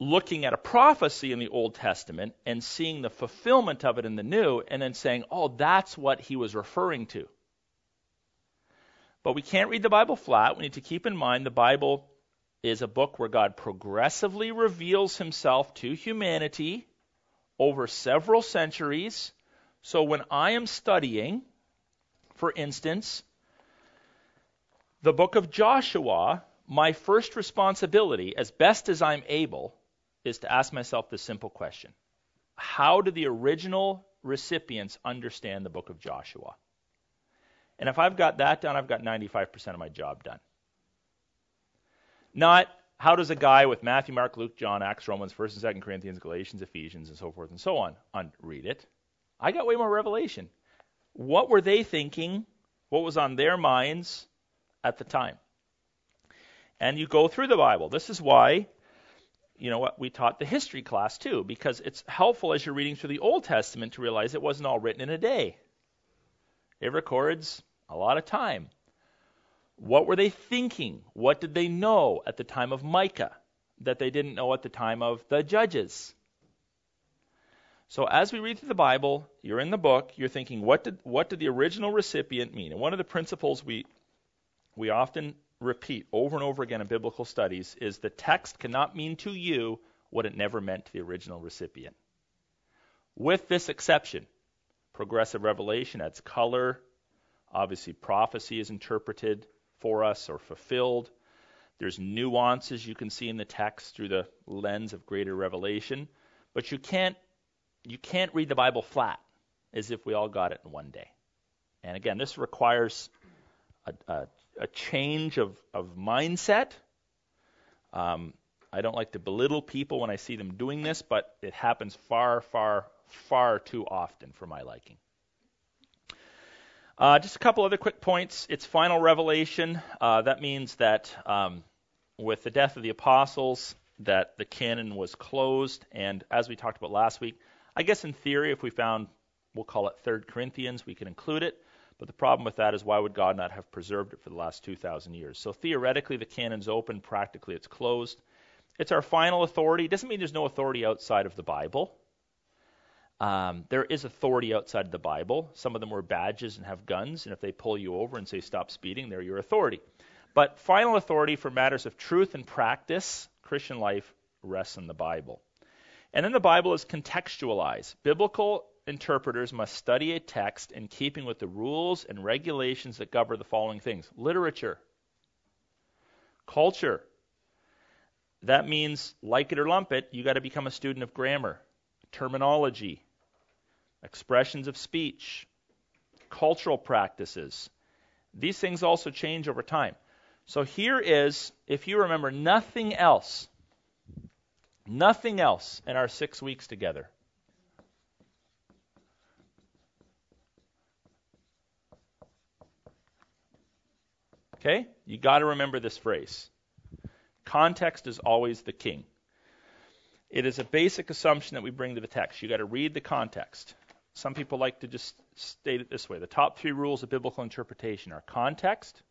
looking at a prophecy in the Old Testament and seeing the fulfillment of it in the New and then saying, oh, that's what he was referring to. But we can't read the Bible flat. We need to keep in mind the Bible is a book where God progressively reveals himself to humanity over several centuries. So when I am studying, for instance, the book of Joshua, my first responsibility, as best as I'm able, is to ask myself the simple question How do the original recipients understand the book of Joshua? And if I've got that done, I've got 95% of my job done. Not how does a guy with Matthew, Mark, Luke, John, Acts, Romans, 1st and 2nd Corinthians, Galatians, Ephesians, and so forth and so on, on read it? I got way more revelation. What were they thinking? What was on their minds at the time? And you go through the Bible. This is why, you know what, we taught the history class too, because it's helpful as you're reading through the Old Testament to realize it wasn't all written in a day. It records a lot of time. What were they thinking? What did they know at the time of Micah that they didn't know at the time of the judges? So as we read through the Bible, you're in the book, you're thinking, what did what did the original recipient mean? And one of the principles we we often repeat over and over again in biblical studies is the text cannot mean to you what it never meant to the original recipient. With this exception, progressive revelation adds color. Obviously, prophecy is interpreted for us or fulfilled. There's nuances you can see in the text through the lens of greater revelation, but you can't you can't read the Bible flat as if we all got it in one day. And again, this requires a, a, a change of, of mindset. Um, I don't like to belittle people when I see them doing this, but it happens far, far, far too often for my liking. Uh, just a couple other quick points. It's final revelation. Uh, that means that um, with the death of the apostles, that the canon was closed, and as we talked about last week, I guess in theory, if we found, we'll call it Third Corinthians, we could include it. But the problem with that is why would God not have preserved it for the last 2,000 years? So theoretically, the canon's open. Practically, it's closed. It's our final authority. It doesn't mean there's no authority outside of the Bible. Um, there is authority outside the Bible. Some of them wear badges and have guns, and if they pull you over and say stop speeding, they're your authority. But final authority for matters of truth and practice, Christian life rests in the Bible. And then the Bible is contextualized. Biblical interpreters must study a text in keeping with the rules and regulations that govern the following things literature, culture. That means, like it or lump it, you got to become a student of grammar, terminology, expressions of speech, cultural practices. These things also change over time. So here is, if you remember nothing else, nothing else in our six weeks together. Okay? You got to remember this phrase. Context is always the king. It is a basic assumption that we bring to the text. You've got to read the context. Some people like to just state it this way the top three rules of biblical interpretation are context,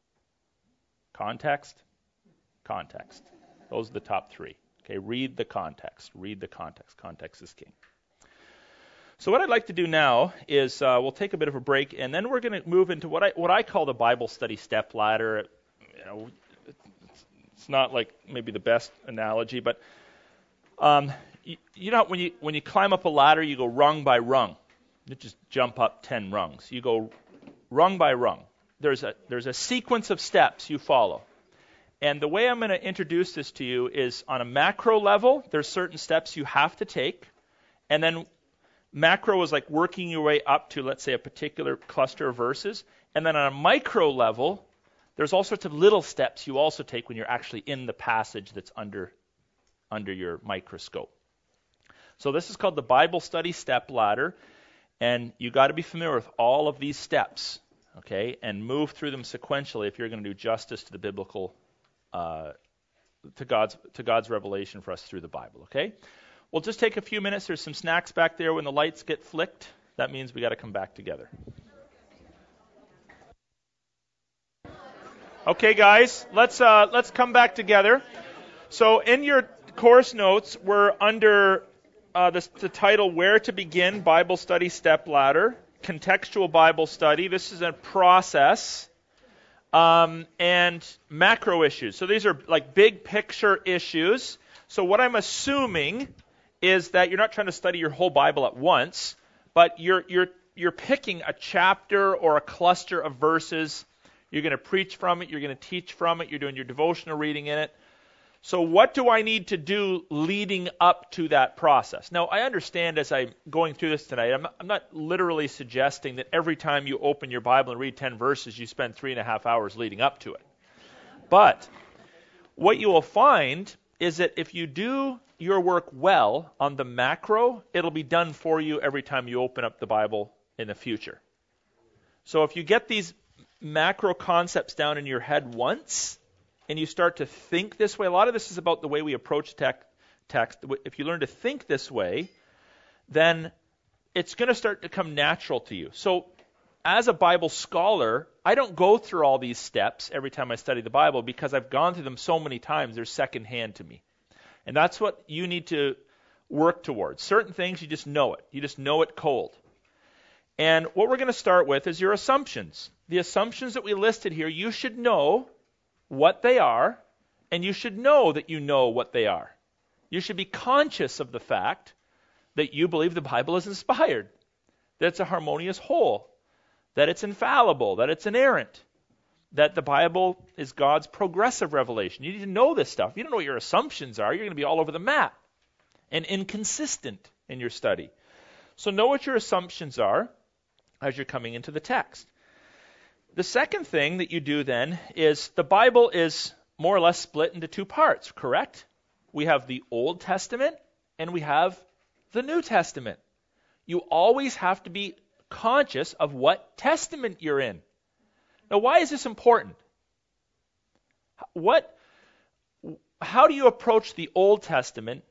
context, context. Those are the top three. Okay, read the context. Read the context. Context is king. So what I'd like to do now is uh, we'll take a bit of a break, and then we're going to move into what I what I call the Bible study step ladder. You know, it's not like maybe the best analogy, but um, you, you know when you when you climb up a ladder, you go rung by rung. You just jump up 10 rungs. You go rung by rung. There's a, there's a sequence of steps you follow. And the way I'm going to introduce this to you is on a macro level, there's certain steps you have to take. And then macro is like working your way up to, let's say, a particular cluster of verses. And then on a micro level, there's all sorts of little steps you also take when you're actually in the passage that's under, under your microscope. So this is called the Bible study step ladder. And you got to be familiar with all of these steps, okay, and move through them sequentially if you're going to do justice to the biblical, uh, to God's to God's revelation for us through the Bible. Okay, we'll just take a few minutes. There's some snacks back there. When the lights get flicked, that means we got to come back together. Okay, guys, let's uh, let's come back together. So in your course notes, we're under uh, the, the title Where to Begin Bible Study Step Ladder, Contextual Bible Study. This is a process. Um, and macro issues. So these are like big picture issues. So what I'm assuming is that you're not trying to study your whole Bible at once, but you're you're you're picking a chapter or a cluster of verses. You're going to preach from it. You're going to teach from it. You're doing your devotional reading in it. So, what do I need to do leading up to that process? Now, I understand as I'm going through this tonight, I'm, I'm not literally suggesting that every time you open your Bible and read 10 verses, you spend three and a half hours leading up to it. But what you will find is that if you do your work well on the macro, it'll be done for you every time you open up the Bible in the future. So if you get these macro concepts down in your head once, and you start to think this way, a lot of this is about the way we approach tech, text. If you learn to think this way, then it's going to start to come natural to you. So, as a Bible scholar, I don't go through all these steps every time I study the Bible because I've gone through them so many times, they're secondhand to me. And that's what you need to work towards. Certain things, you just know it. You just know it cold. And what we're going to start with is your assumptions. The assumptions that we listed here, you should know what they are, and you should know that you know what they are. You should be conscious of the fact that you believe the Bible is inspired, that it's a harmonious whole, that it's infallible, that it's inerrant, that the Bible is God's progressive revelation. You need to know this stuff. You don't know what your assumptions are, you're going to be all over the map and inconsistent in your study. So know what your assumptions are as you're coming into the text. The second thing that you do then is the Bible is more or less split into two parts, correct? We have the Old Testament and we have the New Testament. You always have to be conscious of what testament you're in. Now, why is this important? What, how do you approach the Old Testament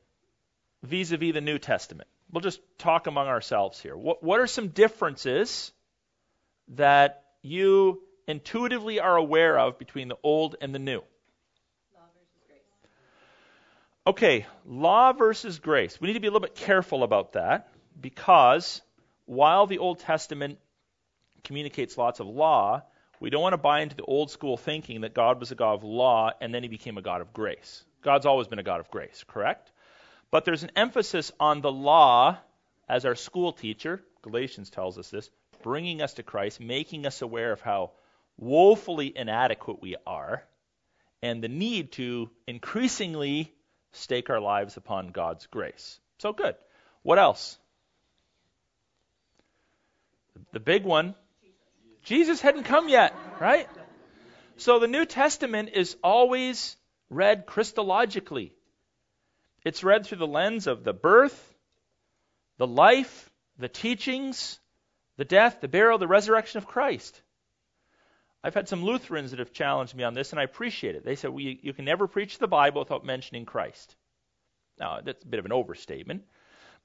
vis-a-vis the New Testament? We'll just talk among ourselves here. What, what are some differences that you intuitively are aware of between the old and the new? Okay, law versus grace. We need to be a little bit careful about that because while the Old Testament communicates lots of law, we don't want to buy into the old school thinking that God was a God of law and then he became a God of grace. God's always been a God of grace, correct? But there's an emphasis on the law as our school teacher, Galatians tells us this, bringing us to Christ, making us aware of how woefully inadequate we are, and the need to increasingly stake our lives upon God's grace. So good. What else? The big one Jesus hadn't come yet, right? So the New Testament is always read Christologically. It's read through the lens of the birth, the life, the teachings, the death, the burial, the resurrection of Christ. I've had some Lutherans that have challenged me on this, and I appreciate it. They said, well, you, can never preach the Bible without mentioning Christ. Now, that's a bit of an overstatement.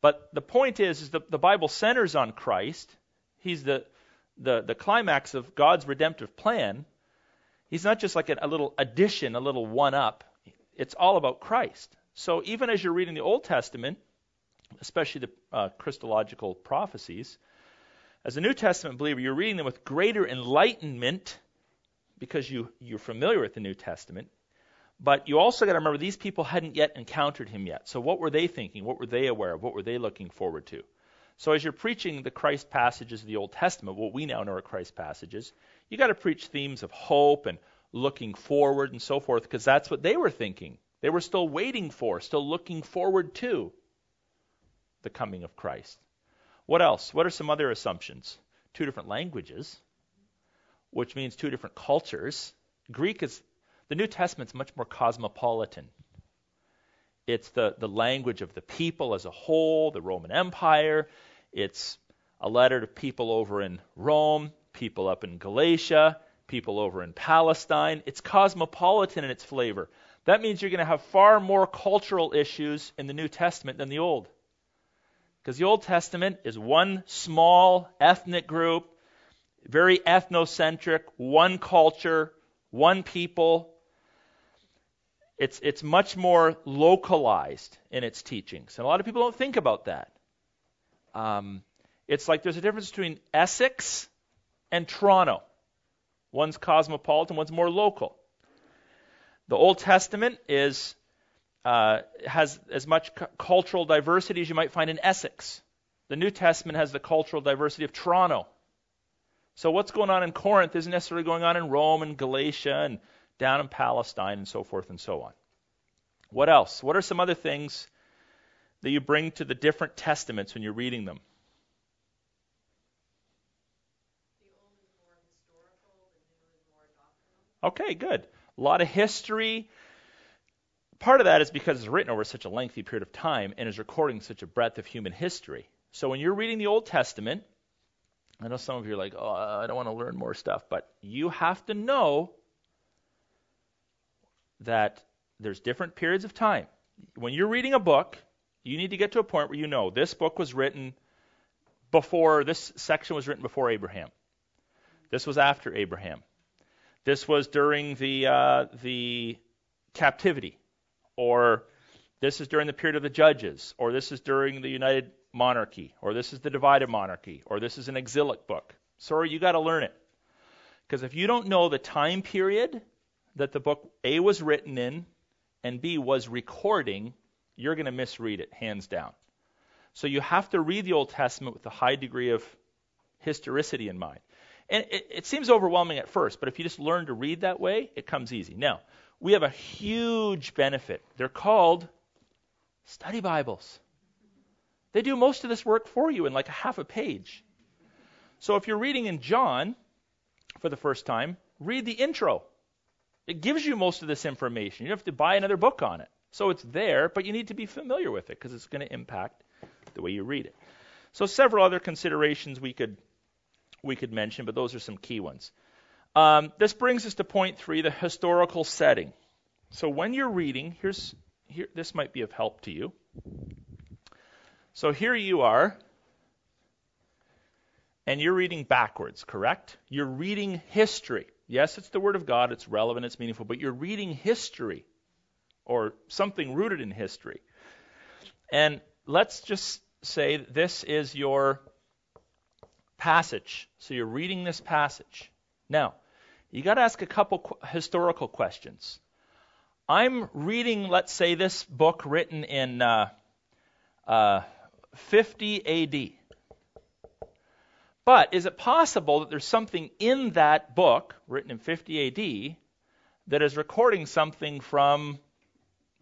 But the point is, is the, the Bible centers on Christ. He's the, the, the climax of God's redemptive plan. He's not just like a, a little addition, a little one up. It's all about Christ. So even as you're reading the Old Testament, especially the uh, Christological prophecies, as a New Testament believer, you're reading them with greater enlightenment because you, you're familiar with the New Testament. But you also got to remember these people hadn't yet encountered him yet. So what were they thinking? What were they aware of? What were they looking forward to? So as you're preaching the Christ passages of the Old Testament, what we now know are Christ passages, you got to preach themes of hope and looking forward and so forth because that's what they were thinking. They were still waiting for, still looking forward to the coming of Christ. What else? What are some other assumptions? Two different languages, which means two different cultures. Greek is, the New Testament's much more cosmopolitan. It's the, the language of the people as a whole, the Roman Empire. It's a letter to people over in Rome, people up in Galatia, people over in Palestine. It's cosmopolitan in its flavor. That means you're going to have far more cultural issues in the New Testament than the Old. Because the Old Testament is one small ethnic group, very ethnocentric, one culture, one people. It's, it's much more localized in its teachings. And a lot of people don't think about that. Um, it's like there's a difference between Essex and Toronto. One's cosmopolitan, one's more local. The Old Testament is uh, has as much cu- cultural diversity as you might find in Essex. The New Testament has the cultural diversity of Toronto. So what's going on in Corinth isn't necessarily going on in Rome and Galatia and down in Palestine and so forth and so on. What else? What are some other things that you bring to the different testaments when you're reading them? Okay, good. A lot of history. Part of that is because it's written over such a lengthy period of time and is recording such a breadth of human history. So when you're reading the Old Testament, I know some of you are like, oh, I don't want to learn more stuff, but you have to know that there's different periods of time. When you're reading a book, you need to get to a point where you know this book was written before, this section was written before Abraham. This was after Abraham. This was during the, uh, the captivity, or this is during the period of the judges, or this is during the United Monarchy, or this is the divided monarchy, or this is an exilic book. Sorry, you got to learn it. Because if you don't know the time period that the book A was written in and B was recording, you're going to misread it, hands down. So you have to read the Old Testament with a high degree of historicity in mind. And it, it seems overwhelming at first, but if you just learn to read that way, it comes easy. Now, we have a huge benefit. They're called study Bibles. They do most of this work for you in like a half a page. So if you're reading in John for the first time, read the intro. It gives you most of this information. You don't have to buy another book on it. So it's there, but you need to be familiar with it because it's going to impact the way you read it. So several other considerations we could we could mention, but those are some key ones. Um, this brings us to point three, the historical setting. So when you're reading, here's here this might be of help to you. So here you are, and you're reading backwards, correct? You're reading history. Yes, it's the Word of God, it's relevant, it's meaningful, but you're reading history or something rooted in history. And let's just say this is your passage. So you're reading this passage. Now, you got to ask a couple qu- historical questions. I'm reading, let's say, this book written in uh, uh, 50 AD. But is it possible that there's something in that book, written in 50 AD, that is recording something from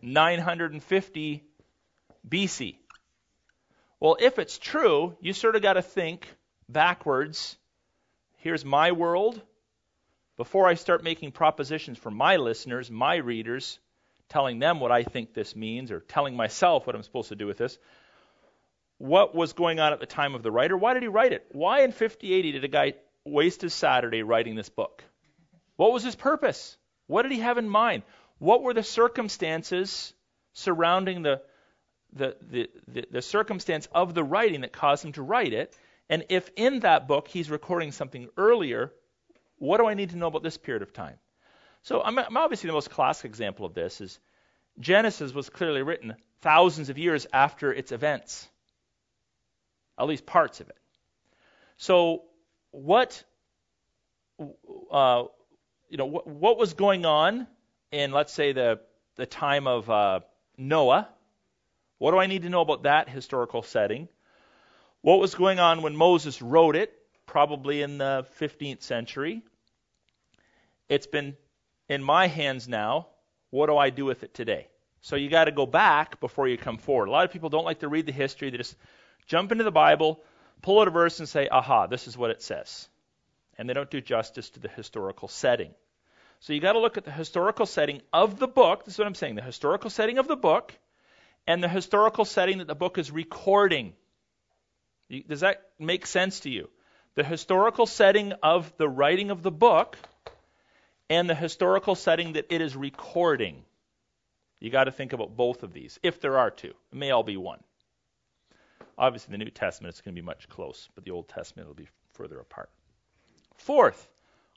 950 BC? Well, if it's true, you sort of got to think backwards. Here's my world. Before I start making propositions for my listeners, my readers, telling them what I think this means or telling myself what I'm supposed to do with this, what was going on at the time of the writer? Why did he write it? Why in 5080 did a guy waste his Saturday writing this book? What was his purpose? What did he have in mind? What were the circumstances surrounding the, the, the, the, the circumstance of the writing that caused him to write it? And if in that book he's recording something earlier, what do I need to know about this period of time? So I'm, obviously the most classic example of this is Genesis was clearly written thousands of years after its events, at least parts of it. So what uh, you know what, what, was going on in let's say the the time of uh, Noah? What do I need to know about that historical setting? What was going on when Moses wrote it, probably in the 15th century? It's been in my hands now. What do I do with it today? So you got to go back before you come forward. A lot of people don't like to read the history. They just jump into the Bible, pull out a verse, and say, aha, this is what it says. And they don't do justice to the historical setting. So you got to look at the historical setting of the book. This is what I'm saying the historical setting of the book and the historical setting that the book is recording. Does that make sense to you? The historical setting of the writing of the book and the historical setting that it is recording. You got to think about both of these, if there are two. It may all be one. Obviously, the New Testament is going to be much close, but the Old Testament will be further apart. Fourth,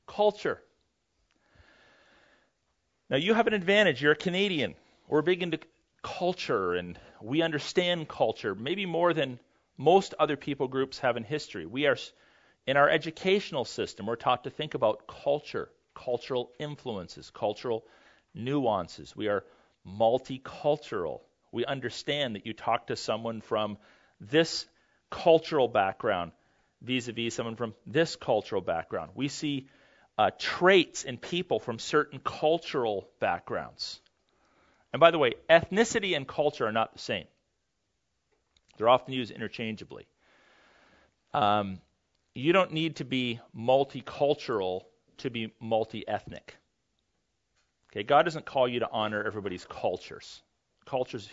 culture. Now, you have an advantage. You're a Canadian. We're big into culture, and we understand culture, maybe more than most other people groups have in history. We are, in our educational system, we're taught to think about culture, cultural influences, cultural nuances. We are multicultural. We understand that you talk to someone from this cultural background vis a vis someone from this cultural background. We see uh, traits in people from certain cultural backgrounds. And by the way, ethnicity and culture are not the same. They're often used interchangeably. Um, you don't need to be multicultural to be multi ethnic. Okay, God doesn't call you to honor everybody's cultures. Cultures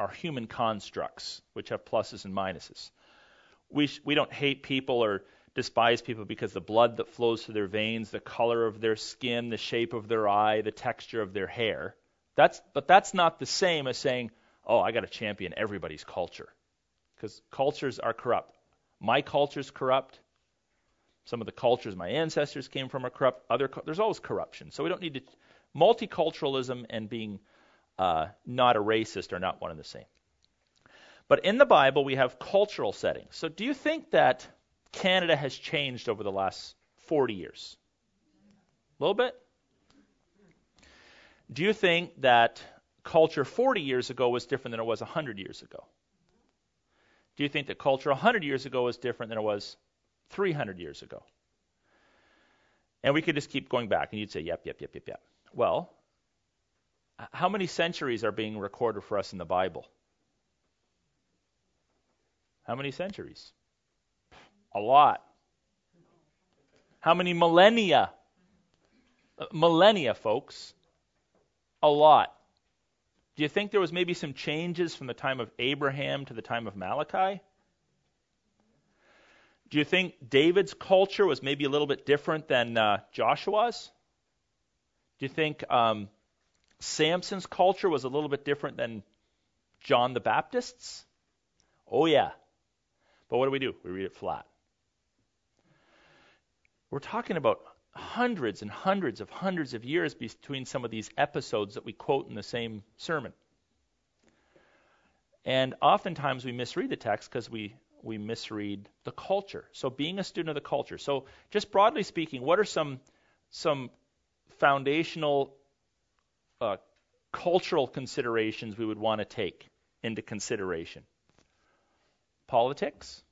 are human constructs, which have pluses and minuses. We, sh- we don't hate people or despise people because the blood that flows through their veins, the color of their skin, the shape of their eye, the texture of their hair. That's, but that's not the same as saying, oh, I got to champion everybody's culture. Because cultures are corrupt. My culture's corrupt. Some of the cultures my ancestors came from are corrupt. Other, there's always corruption. So we don't need to. Multiculturalism and being uh, not a racist are not one and the same. But in the Bible, we have cultural settings. So do you think that Canada has changed over the last 40 years? A little bit? Do you think that culture 40 years ago was different than it was 100 years ago? Do you think that culture 100 years ago was different than it was 300 years ago? And we could just keep going back, and you'd say, yep, yep, yep, yep, yep. Well, how many centuries are being recorded for us in the Bible? How many centuries? A lot. How many millennia? Uh, millennia, folks. A lot. Do you think there was maybe some changes from the time of Abraham to the time of Malachi? Do you think David's culture was maybe a little bit different than uh, Joshua's? Do you think um, Samson's culture was a little bit different than John the Baptist's? Oh, yeah. But what do we do? We read it flat. We're talking about hundreds and hundreds of hundreds of years between some of these episodes that we quote in the same sermon. And oftentimes we misread the text because we, we misread the culture. So being a student of the culture. So just broadly speaking, what are some some foundational uh, cultural considerations we would want to take into consideration. Politics,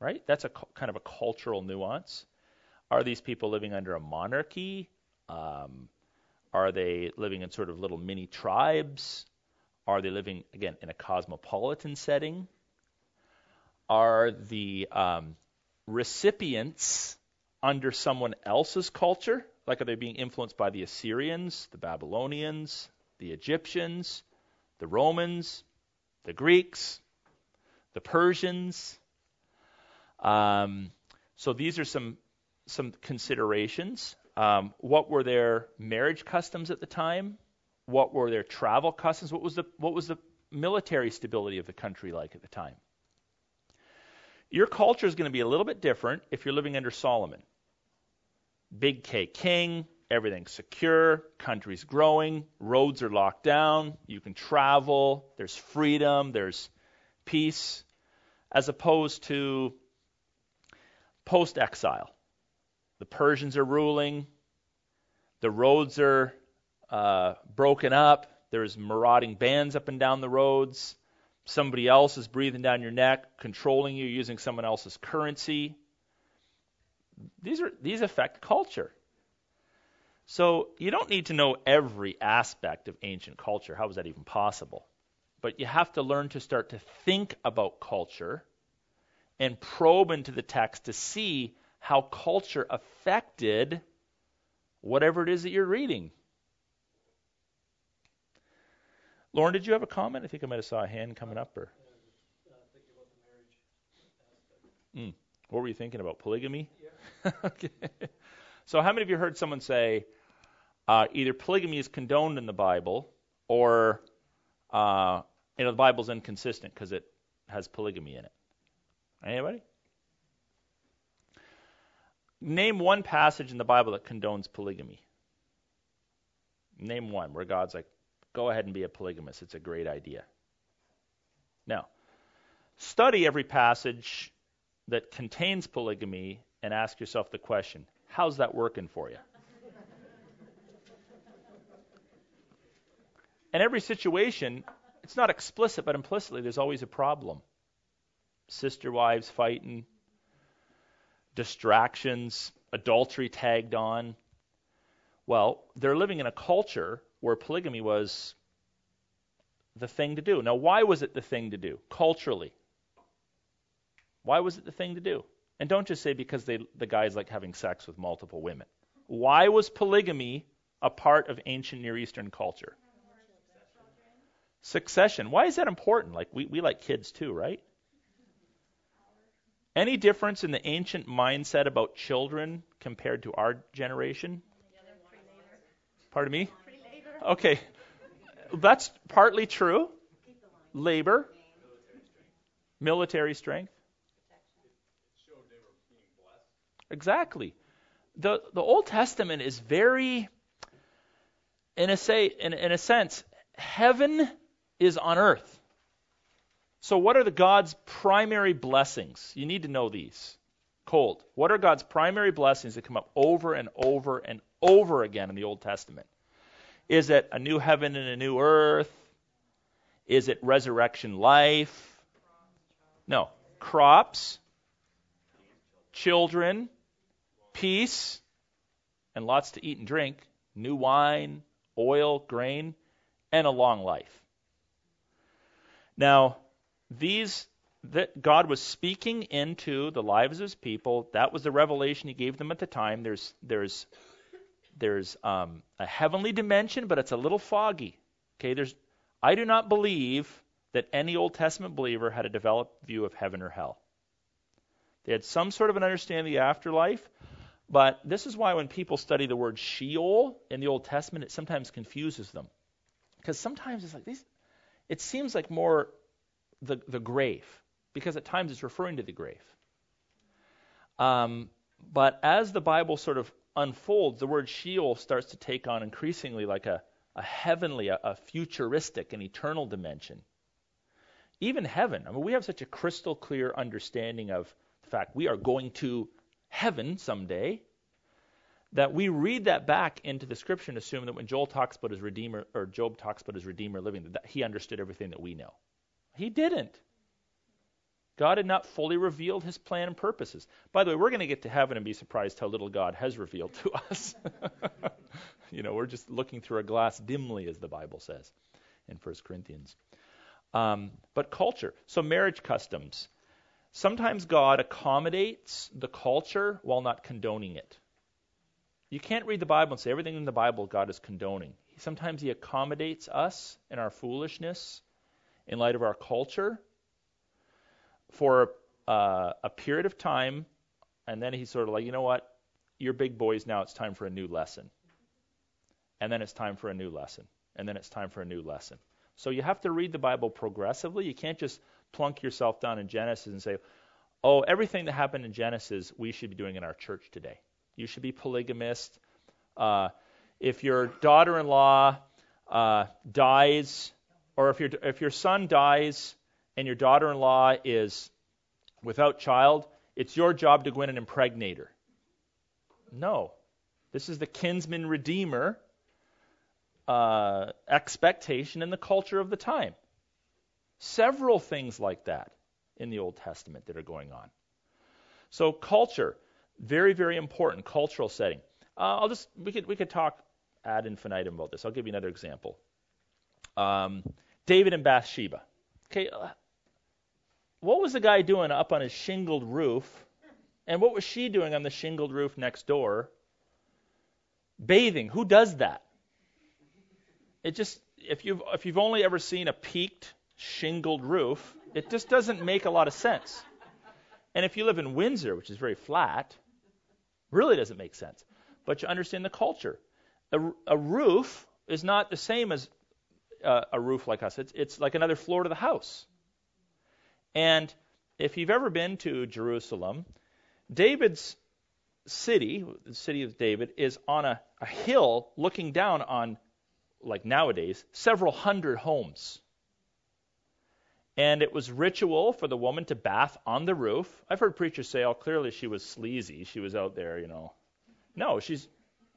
right? That's a kind of a cultural nuance. Are these people living under a monarchy? Um, are they living in sort of little mini tribes? Are they living, again, in a cosmopolitan setting? Are the um, recipients under someone else's culture? Like, are they being influenced by the Assyrians, the Babylonians, the Egyptians, the Romans, the Greeks, the Persians? Um, so these are some some considerations. Um, what were their marriage customs at the time? What were their travel customs? What was the what was the military stability of the country like at the time? Your culture is going to be a little bit different if you're living under Solomon big K king, everything's secure, country's growing, roads are locked down, you can travel, there's freedom, there's peace, as opposed to post exile. The Persians are ruling, the roads are uh, broken up, there's marauding bands up and down the roads, somebody else is breathing down your neck, controlling you using someone else's currency these are these affect culture. So you don't need to know every aspect of ancient culture. How is that even possible? But you have to learn to start to think about culture and probe into the text to see how culture affected whatever it is that you're reading. Lauren, did you have a comment? I think I might have saw a hand coming up. Or mm. what were you thinking about? Polygamy? okay. So, how many of you heard someone say uh, either polygamy is condoned in the Bible, or uh, you know the Bible's inconsistent because it has polygamy in it? Anybody? Name one passage in the Bible that condones polygamy. Name one where God's like, go ahead and be a polygamist. It's a great idea. Now, study every passage that contains polygamy and ask yourself the question how's that working for you? In every situation, it's not explicit, but implicitly, there's always a problem. Sister wives fighting, distractions, adultery tagged on. Well, they're living in a culture where polygamy was the thing to do. Now, why was it the thing to do culturally? Why was it the thing to do? And don't just say because they, the guys like having sex with multiple women. Why was polygamy a part of ancient Near Eastern culture? Succession. Why is that important? Like we, we like kids too, right? Any difference in the ancient mindset about children compared to our generation? Pardon me? Okay. That's partly true. Labor, military strength. Exactly. The the Old Testament is very in a say in, in a sense, heaven is on earth. So what are the God's primary blessings? You need to know these. Cold. What are God's primary blessings that come up over and over and over again in the Old Testament? Is it a new heaven and a new earth? Is it resurrection life? No. Crops, children, peace, and lots to eat and drink, new wine, oil, grain, and a long life. Now, these that God was speaking into the lives of his people. That was the revelation he gave them at the time. There's there's there's um, a heavenly dimension, but it's a little foggy. Okay, there's I do not believe that any Old Testament believer had a developed view of heaven or hell. They had some sort of an understanding of the afterlife, but this is why when people study the word Sheol in the Old Testament, it sometimes confuses them. Because sometimes it's like these it seems like more the, the grave, because at times it's referring to the grave. Um, but as the Bible sort of unfolds, the word Sheol starts to take on increasingly like a, a heavenly, a, a futuristic, an eternal dimension. Even heaven, I mean, we have such a crystal clear understanding of the fact we are going to heaven someday that we read that back into the scripture and assume that when Joel talks about his redeemer or Job talks about his redeemer living, that he understood everything that we know. He didn't. God had not fully revealed his plan and purposes. By the way, we're going to get to heaven and be surprised how little God has revealed to us. you know, we're just looking through a glass dimly, as the Bible says in 1 Corinthians. Um, but culture, so marriage customs. Sometimes God accommodates the culture while not condoning it. You can't read the Bible and say everything in the Bible God is condoning. Sometimes He accommodates us in our foolishness in light of our culture for uh, a period of time, and then he's sort of like, you know what? You're big boys now. It's time for a new lesson. And then it's time for a new lesson. And then it's time for a new lesson. So you have to read the Bible progressively. You can't just plunk yourself down in Genesis and say, oh, everything that happened in Genesis, we should be doing in our church today. You should be polygamist. Uh, if your daughter in law uh, dies or if your if your son dies and your daughter-in-law is without child, it's your job to go in and impregnate her. No, this is the kinsman redeemer uh, expectation in the culture of the time. Several things like that in the Old Testament that are going on. So culture, very very important cultural setting. Uh, I'll just we could we could talk ad infinitum about this. I'll give you another example. Um, David and Bathsheba. Okay, uh, what was the guy doing up on his shingled roof? And what was she doing on the shingled roof next door? Bathing. Who does that? It just if you've if you've only ever seen a peaked shingled roof, it just doesn't make a lot of sense. And if you live in Windsor, which is very flat, really doesn't make sense. But you understand the culture. A, a roof is not the same as uh, a roof like us. It's, it's like another floor to the house. And if you've ever been to Jerusalem, David's city, the city of David, is on a, a hill looking down on, like nowadays, several hundred homes. And it was ritual for the woman to bath on the roof. I've heard preachers say, oh, clearly she was sleazy. She was out there, you know. No, she's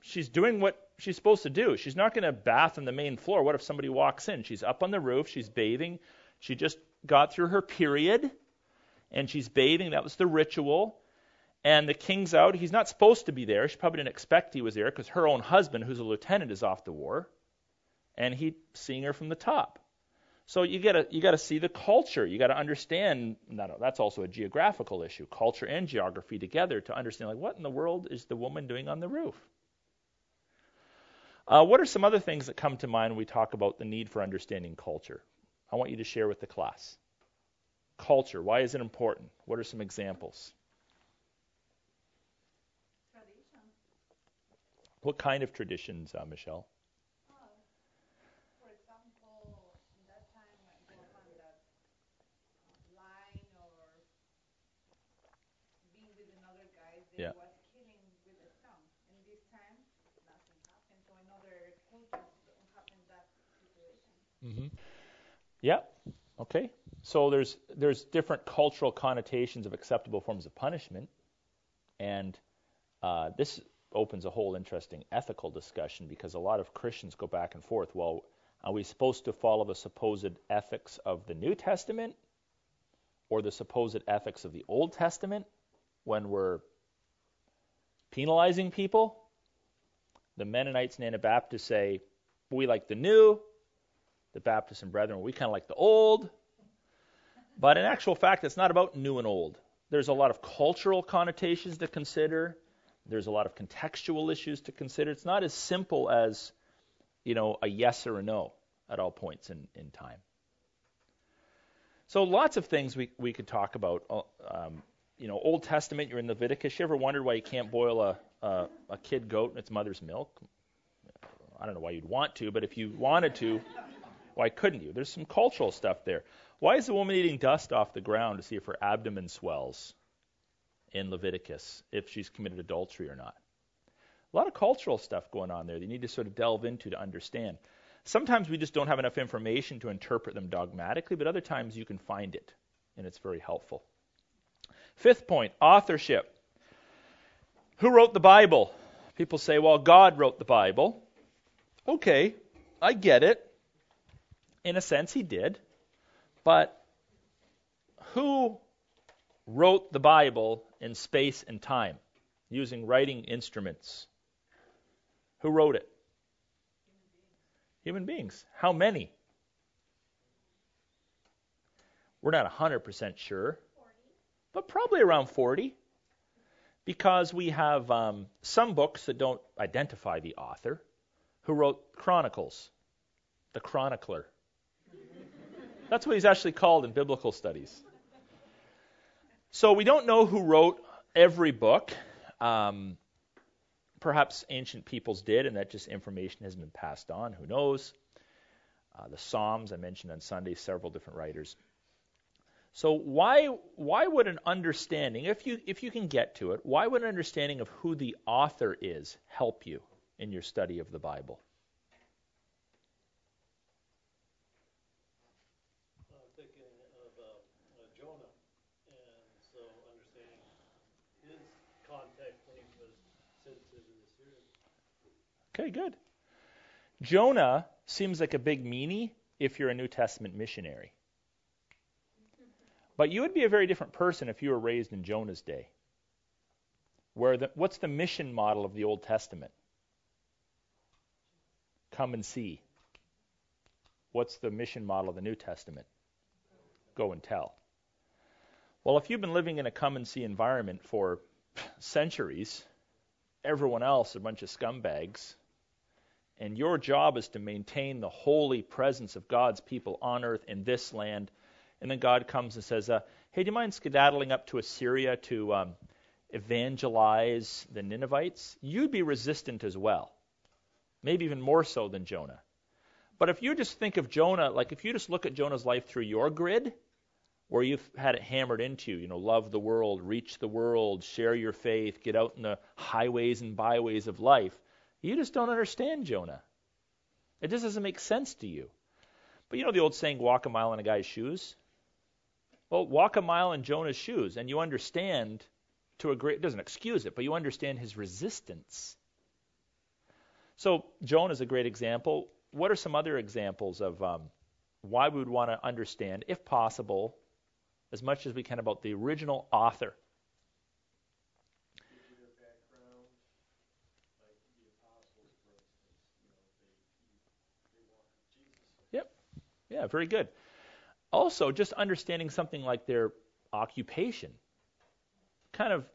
she's doing what she's supposed to do. She's not going to bath on the main floor. What if somebody walks in? She's up on the roof, she's bathing. She just got through her period and she's bathing. That was the ritual. And the king's out. He's not supposed to be there. She probably didn't expect he was there because her own husband, who's a lieutenant, is off the war. And he's seeing her from the top. So you gotta you gotta see the culture. You gotta understand. No, that's also a geographical issue. Culture and geography together to understand like what in the world is the woman doing on the roof. Uh, what are some other things that come to mind when we talk about the need for understanding culture? I want you to share with the class. Culture. Why is it important? What are some examples? Tradition. What kind of traditions, uh, Michelle? Uh, for example, in that time, like woman that lying or being with another guy, they Yeah. was killing with a stone. And this time, nothing happened. So in other cultures, don't happen that situation. Mm-hmm. Yeah. Okay. So there's there's different cultural connotations of acceptable forms of punishment, and uh, this opens a whole interesting ethical discussion because a lot of Christians go back and forth. Well, are we supposed to follow the supposed ethics of the New Testament or the supposed ethics of the Old Testament when we're penalizing people? The Mennonites and Anabaptists say we like the new, the Baptists and Brethren, we kind of like the old. But in actual fact, it's not about new and old. There's a lot of cultural connotations to consider. There's a lot of contextual issues to consider. It's not as simple as, you know, a yes or a no at all points in, in time. So lots of things we, we could talk about. Uh, Um, you know, Old Testament, you're in Leviticus. You ever wondered why you can't boil a, a, a kid goat in its mother's milk? I don't know why you'd want to, but if you wanted to, why couldn't you? There's some cultural stuff there. Why is the woman eating dust off the ground to see if her abdomen swells in Leviticus, if she's committed adultery or not? A lot of cultural stuff going on there that you need to sort of delve into to understand. Sometimes we just don't have enough information to interpret them dogmatically, but other times you can find it, and it's very helpful. Fifth point authorship. Who wrote the Bible? People say, well, God wrote the Bible. Okay, I get it. In a sense, he did. But who wrote the Bible in space and time using writing instruments? Who wrote it? Human beings. How many? We're not 100% sure, 40. but probably around 40 because we have um, some books that don't identify the author who wrote Chronicles, the chronicler. That's what he's actually called in biblical studies. So we don't know who wrote every book. Um, perhaps ancient peoples did, and that just information has been passed on. Who knows? Uh, the Psalms I mentioned on Sunday, several different writers. So why why would an understanding, if you if you can get to it, why would an understanding of who the author is help you in your study of the Bible? I'm thinking of uh, uh, Jonah, and so understanding his context when he was sent to the Assyrians. Okay, good. Jonah seems like a big meanie if you're a New Testament missionary. But you would be a very different person if you were raised in Jonah's day. Where the, what's the mission model of the Old Testament? Come and see. What's the mission model of the New Testament? Go and tell. Well, if you've been living in a come and see environment for centuries, everyone else a bunch of scumbags, and your job is to maintain the holy presence of God's people on earth in this land. And then God comes and says, uh, Hey, do you mind skedaddling up to Assyria to um, evangelize the Ninevites? You'd be resistant as well. Maybe even more so than Jonah. But if you just think of Jonah, like if you just look at Jonah's life through your grid, where you've had it hammered into you, you know, love the world, reach the world, share your faith, get out in the highways and byways of life, you just don't understand Jonah. It just doesn't make sense to you. But you know the old saying, walk a mile in a guy's shoes? Well, walk a mile in Jonah's shoes, and you understand to a great, it doesn't excuse it, but you understand his resistance. So Jonah is a great example. What are some other examples of um, why we would want to understand, if possible, as much as we can about the original author? Give you their background, like the apostles, for instance, you know, they, they walked with Jesus. Yeah, very good. Also, just understanding something like their occupation kind of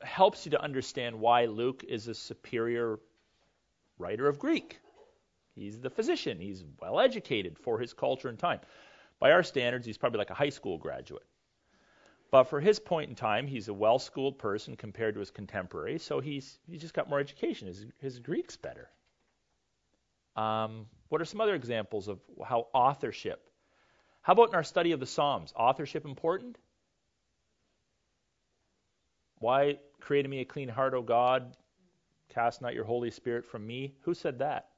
helps you to understand why Luke is a superior writer of Greek. He's the physician, he's well educated for his culture and time. By our standards, he's probably like a high school graduate. But for his point in time, he's a well schooled person compared to his contemporaries, so he's, he's just got more education. His, his Greek's better. Um, what are some other examples of how authorship? How about in our study of the Psalms? Authorship important? Why create in me a clean heart, O God? Cast not your Holy Spirit from me. Who said that?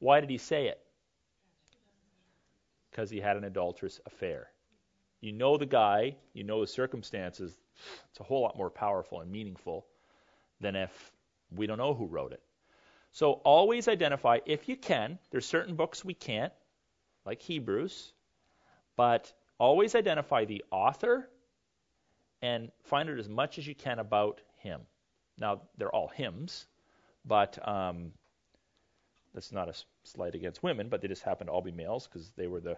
Why did he say it? Because he had an adulterous affair. You know the guy, you know the circumstances. It's a whole lot more powerful and meaningful than if we don't know who wrote it. So always identify, if you can, there's certain books we can't, like Hebrews, but always identify the author and find out as much as you can about him. Now, they're all hymns, but um, that's not a slight against women, but they just happen to all be males because they were the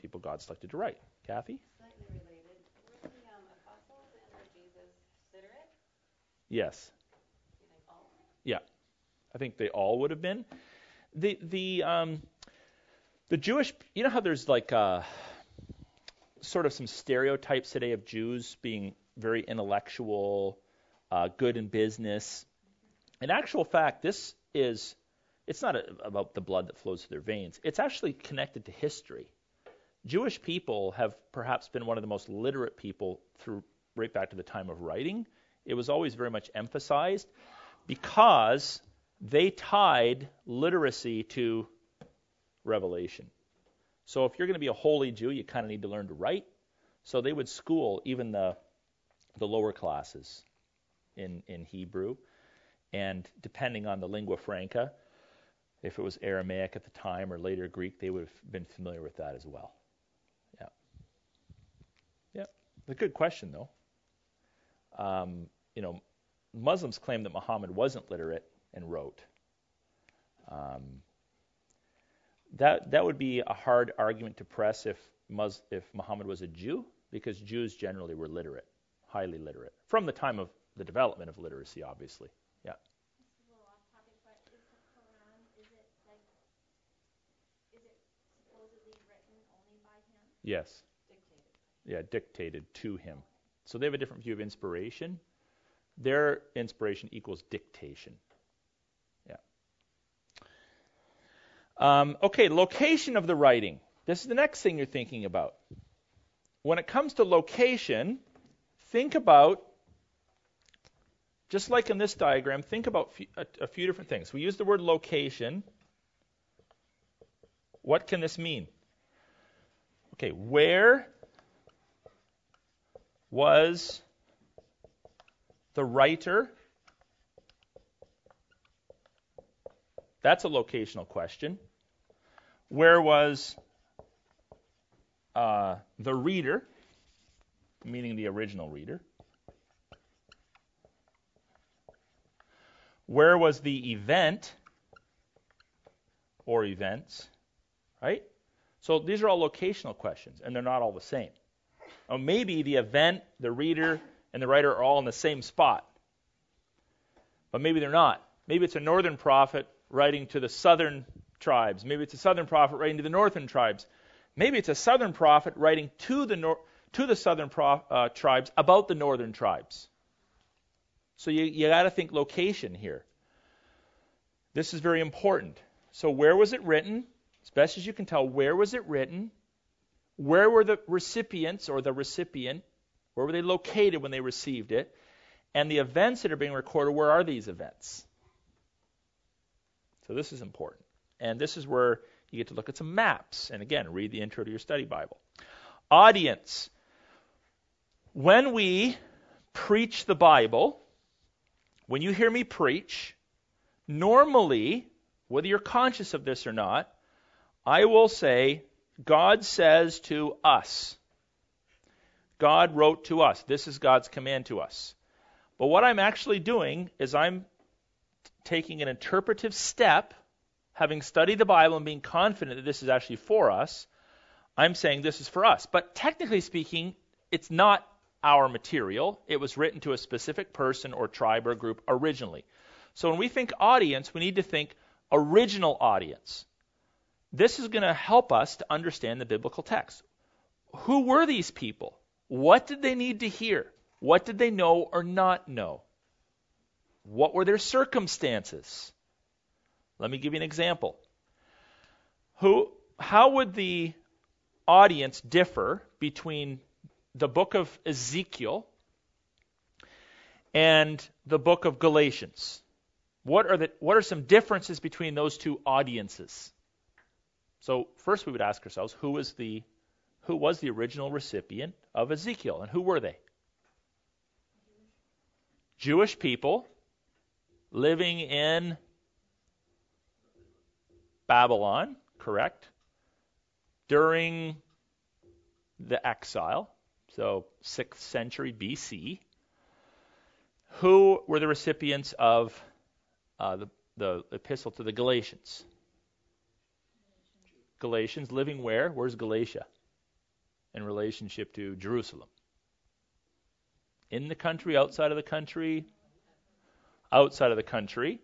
people God selected to write. Kathy? Slightly related. Were the um, apostles and Jesus literate? Yes. Do you think all? Yeah. I think they all would have been. The the um, the Jewish, you know how there's like uh, sort of some stereotypes today of Jews being very intellectual, uh, good in business. In actual fact, this is it's not a, about the blood that flows through their veins. It's actually connected to history. Jewish people have perhaps been one of the most literate people through right back to the time of writing. It was always very much emphasized because they tied literacy to revelation. So if you're going to be a holy Jew, you kind of need to learn to write. So they would school even the the lower classes in in Hebrew, and depending on the lingua franca, if it was Aramaic at the time or later Greek, they would have been familiar with that as well. Yeah. Yeah. A good question though. Um, you know, Muslims claim that Muhammad wasn't literate and wrote. Um, that that would be a hard argument to press if Mus- if Muhammad was a Jew, because Jews generally were literate, highly literate, from the time of the development of literacy, obviously. Yeah. This is a little off topic, but is Quran, is it like, is it supposedly written only by him? Yes. Dictated. Yeah, dictated to him. So they have a different view of inspiration. Their inspiration equals dictation. Yeah. Um, okay, location of the writing. This is the next thing you're thinking about. When it comes to location, think about, just like in this diagram, think about a, a few different things. We use the word location. What can this mean? Okay, where was the writer? That's a locational question. Where was uh, the reader, meaning the original reader? Where was the event or events? Right? So these are all locational questions, and they're not all the same. Or maybe the event, the reader, and the writer are all in the same spot. But maybe they're not. Maybe it's a northern prophet writing to the southern tribes. Maybe it's a southern prophet writing to the northern tribes. Maybe it's a southern prophet writing to the nor- to the southern pro- uh, tribes about the northern tribes. So you, you got to think location here. This is very important. So where was it written? As best as you can tell, where was it written? Where were the recipients or the recipient? Where were they located when they received it? And the events that are being recorded, where are these events? So this is important. And this is where you get to look at some maps. And again, read the intro to your study Bible. Audience. When we preach the Bible, when you hear me preach, normally, whether you're conscious of this or not, I will say, God says to us. God wrote to us. This is God's command to us. But what I'm actually doing is I'm taking an interpretive step having studied the Bible and being confident that this is actually for us, I'm saying this is for us. But technically speaking, it's not our material. It was written to a specific person or tribe or group originally. So when we think audience, we need to think original audience. This is going to help us to understand the biblical text. Who were these people? What did they need to hear? What did they know or not know? What were their circumstances? Let me give you an example. Who, how would the audience differ between the book of Ezekiel and the book of Galatians? What are, the, what are some differences between those two audiences? So first we would ask ourselves, who was the who was the original recipient of Ezekiel and who were they? Jewish people living in Babylon, correct? During the exile, so 6th century BC. Who were the recipients of uh, the, the epistle to the Galatians? Galatians living where? Where's Galatia in relationship to Jerusalem? In the country, outside of the country? Outside of the country.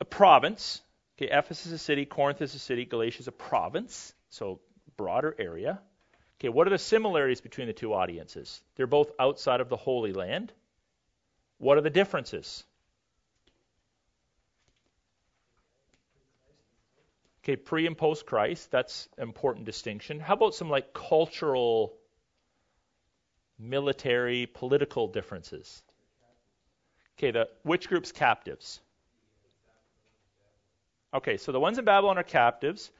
A province. Okay, Ephesus is a city, Corinth is a city, Galatia is a province, so broader area. Okay, what are the similarities between the two audiences? They're both outside of the Holy Land. What are the differences? Okay, pre and post Christ, that's an important distinction. How about some like cultural, military, political differences? Okay, the which group's captives? Okay, so the ones in Babylon are captives.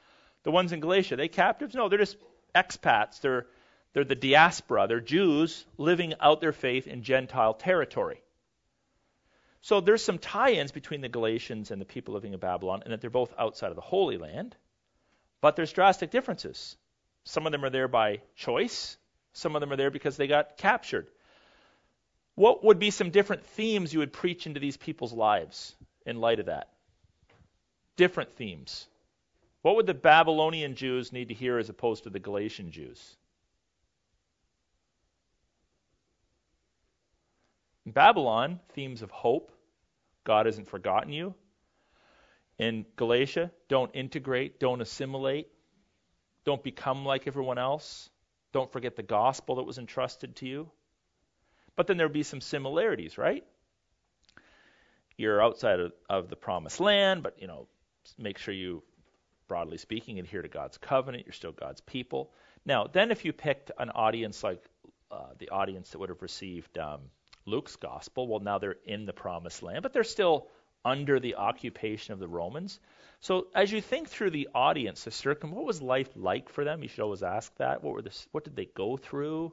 The ones in Galatia, they captives? No, they're just expats. They're they're the diaspora. They're Jews living out their faith in Gentile territory. So there's some tie-ins between the Galatians and the people living in Babylon, and that they're both outside of the Holy Land. But there's drastic differences. Some of them are there by choice. Some of them are there because they got captured. What would be some different themes you would preach into these people's lives in light of that? Different themes. What would the Babylonian Jews need to hear as opposed to the Galatian Jews? Babylon, themes of hope, God hasn't forgotten you. In Galatia, don't integrate, don't assimilate, don't become like everyone else, don't forget the gospel that was entrusted to you. But then there would be some similarities, right? You're outside of, of the promised land, but you know, make sure you, broadly speaking, adhere to God's covenant. You're still God's people. Now, then, if you picked an audience like uh, the audience that would have received um, Luke's gospel. Well, now they're in the promised land, but they're still under the occupation of the Romans. So as you think through the audience, the circum, what was life like for them? You should always ask that. What were the, what did they go through?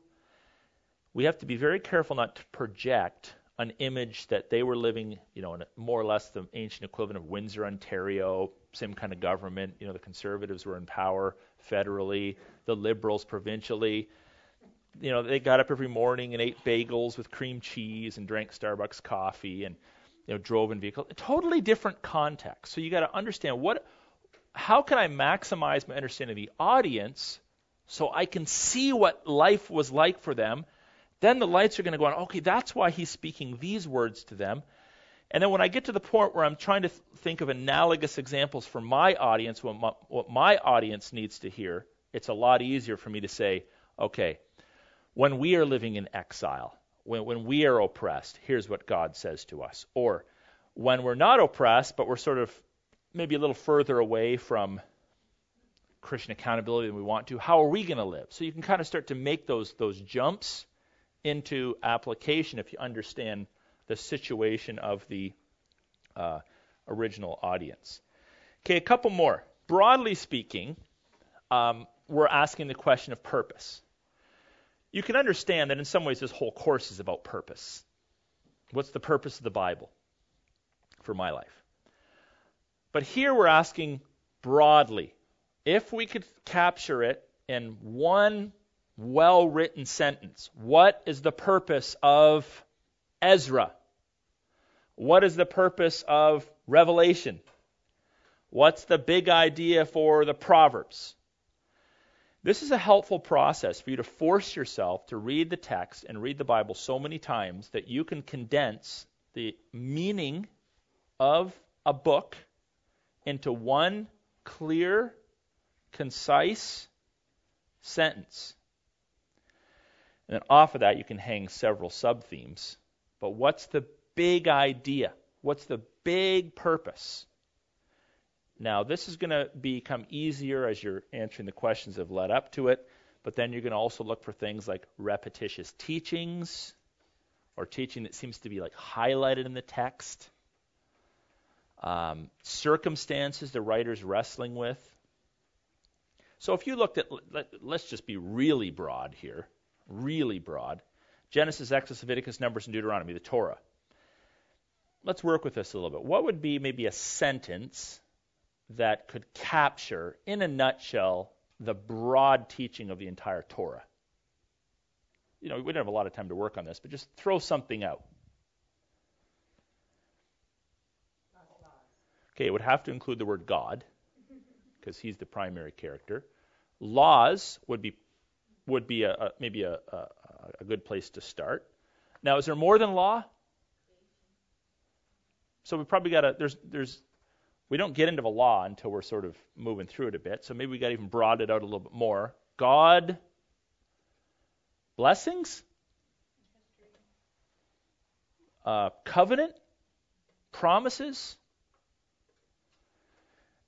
We have to be very careful not to project an image that they were living, you know, in more or less the ancient equivalent of Windsor, Ontario, same kind of government. You know, the conservatives were in power federally, the liberals provincially you know, they got up every morning and ate bagels with cream cheese and drank Starbucks coffee and you know, drove in vehicles. Totally different context. So you got to understand what how can I maximize my understanding of the audience so I can see what life was like for them. Then the lights are going to go on. Okay, that's why he's speaking these words to them. And then when I get to the point where I'm trying to th- think of analogous examples for my audience, what my, what my audience needs to hear, it's a lot easier for me to say, okay, when we are living in exile, when, when we are oppressed, here's what God says to us. Or when we're not oppressed, but we're sort of maybe a little further away from Christian accountability than we want to, how are we going to live? So you can kind of start to make those those jumps into application if you understand the situation of the uh, original audience. Okay, a couple more. Broadly speaking, um, we're asking the question of purpose you can understand that in some ways this whole course is about purpose. What's the purpose of the Bible for my life? But here we're asking broadly if we could capture it in one well written sentence, what is the purpose of Ezra? What is the purpose of Revelation What's the big idea for the Proverbs? This is a helpful process for you to force yourself to read the text and read the Bible so many times that you can condense the meaning of a book into one clear, concise sentence. And then off of that, you can hang several sub themes. But what's the big idea? What's the big purpose? Now, this is going to become easier as you're answering the questions that have led up to it, but then you're going to also look for things like repetitious teachings or teaching that seems to be like highlighted in the text, um, circumstances the writer's wrestling with. So if you looked at, let, let's just be really broad here, really broad Genesis, Exodus, Leviticus, Numbers, and Deuteronomy, the Torah. Let's work with this a little bit. What would be maybe a sentence that could capture, in a nutshell, the broad teaching of the entire Torah? You know, we don't have a lot of time to work on this, but just throw something out. Okay, it would have to include the word God, because he's the primary character. Laws would be would be a, a maybe a, a, a good place to start. Now, is there more than law? So we probably got to there's there's we don't get into the law until we're sort of moving through it a bit. So maybe we got to even broaden it out a little bit more. God blessings, uh, covenant, promises,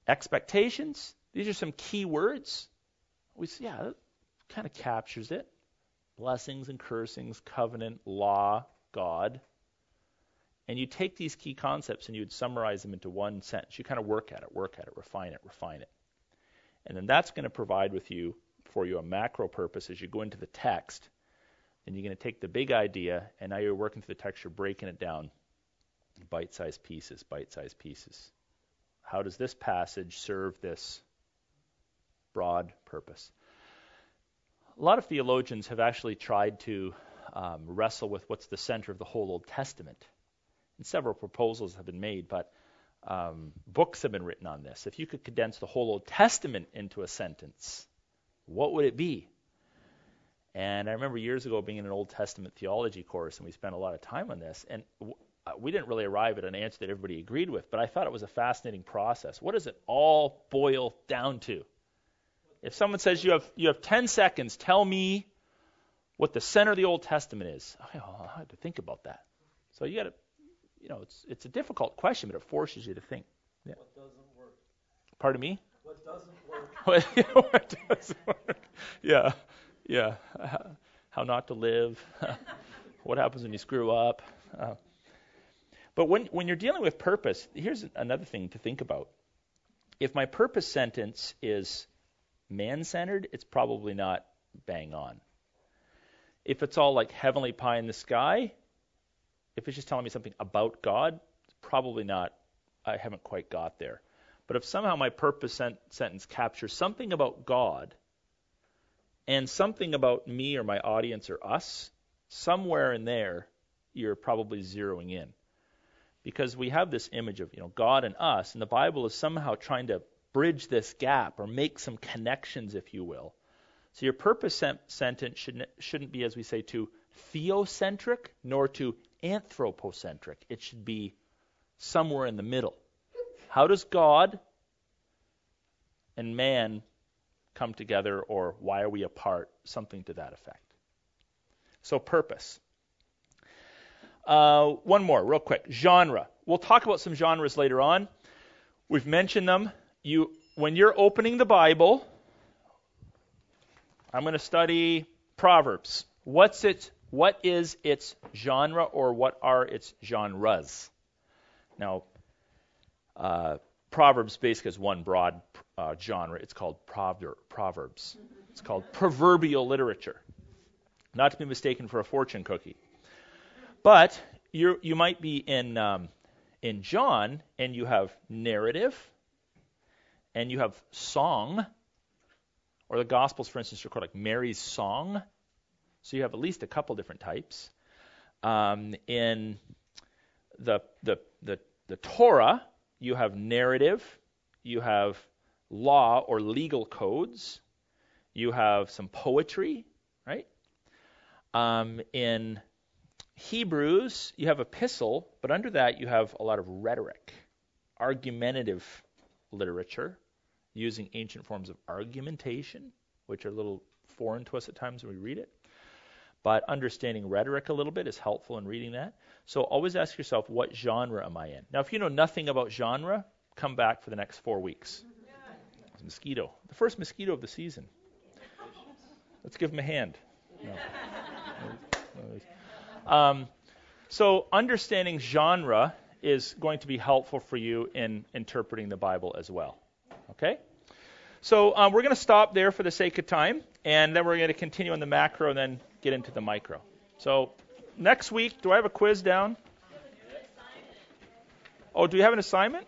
expectations. These are some key words. We see, yeah, that kind of captures it. Blessings and cursings, covenant, law, God. And you take these key concepts and you would summarize them into one sentence. You kind of work at it, work at it, refine it, refine it. And then that's going to provide with you for you a macro purpose as you go into the text. Then you're going to take the big idea and now you're working through the text, you're breaking it down bite-sized pieces, bite-sized pieces. How does this passage serve this broad purpose? A lot of theologians have actually tried to um, wrestle with what's the center of the whole Old Testament. And several proposals have been made, but um, books have been written on this. If you could condense the whole Old Testament into a sentence, what would it be? And I remember years ago being in an Old Testament theology course, and we spent a lot of time on this. And w- uh, we didn't really arrive at an answer that everybody agreed with, but I thought it was a fascinating process. What does it all boil down to? If someone says you have you have 10 seconds, tell me what the center of the Old Testament is. I have to think about that. So you got to, you know, it's it's a difficult question, but it forces you to think. Yeah. What doesn't work? Pardon me? What doesn't work? what doesn't work? Yeah, yeah. How not to live? what happens when you screw up? Uh, but when, when you're dealing with purpose, here's another thing to think about. If my purpose sentence is man centered, it's probably not bang on. If it's all like heavenly pie in the sky, if it's just telling me something about God, probably not, I haven't quite got there. But if somehow my purpose sent- sentence captures something about God and something about me or my audience or us, somewhere in there, you're probably zeroing in because we have this image of you know God and us, and the Bible is somehow trying to bridge this gap or make some connections, if you will. So your purpose sentence shouldn't, shouldn't be, as we say, too theocentric nor too anthropocentric. It should be somewhere in the middle. How does God and man come together, or why are we apart? Something to that effect. So, purpose. Uh, one more, real quick. Genre. We'll talk about some genres later on. We've mentioned them. You, when you're opening the Bible, I'm going to study Proverbs. What's it? What is its genre, or what are its genres? Now, uh, Proverbs basically has one broad uh, genre. It's called Proverbs. It's called proverbial literature, not to be mistaken for a fortune cookie. But you you might be in um, in John, and you have narrative, and you have song, or the Gospels, for instance, called like Mary's song. So you have at least a couple different types. Um, in the, the the the Torah, you have narrative, you have law or legal codes, you have some poetry, right? Um, in Hebrews, you have epistle, but under that you have a lot of rhetoric, argumentative literature, using ancient forms of argumentation, which are a little foreign to us at times when we read it. But understanding rhetoric a little bit is helpful in reading that. So always ask yourself, what genre am I in? Now, if you know nothing about genre, come back for the next four weeks. It's mosquito, the first mosquito of the season. Let's give him a hand. No. Um, so understanding genre is going to be helpful for you in interpreting the Bible as well. Okay? So um, we're going to stop there for the sake of time, and then we're going to continue on the macro and then get into the micro. So next week, do I have a quiz down? Oh, do you have an assignment?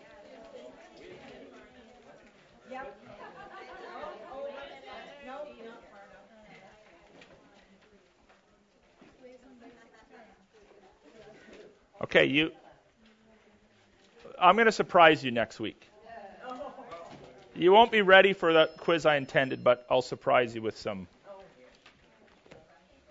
Okay, you. I'm going to surprise you next week. You won't be ready for the quiz I intended, but I'll surprise you with some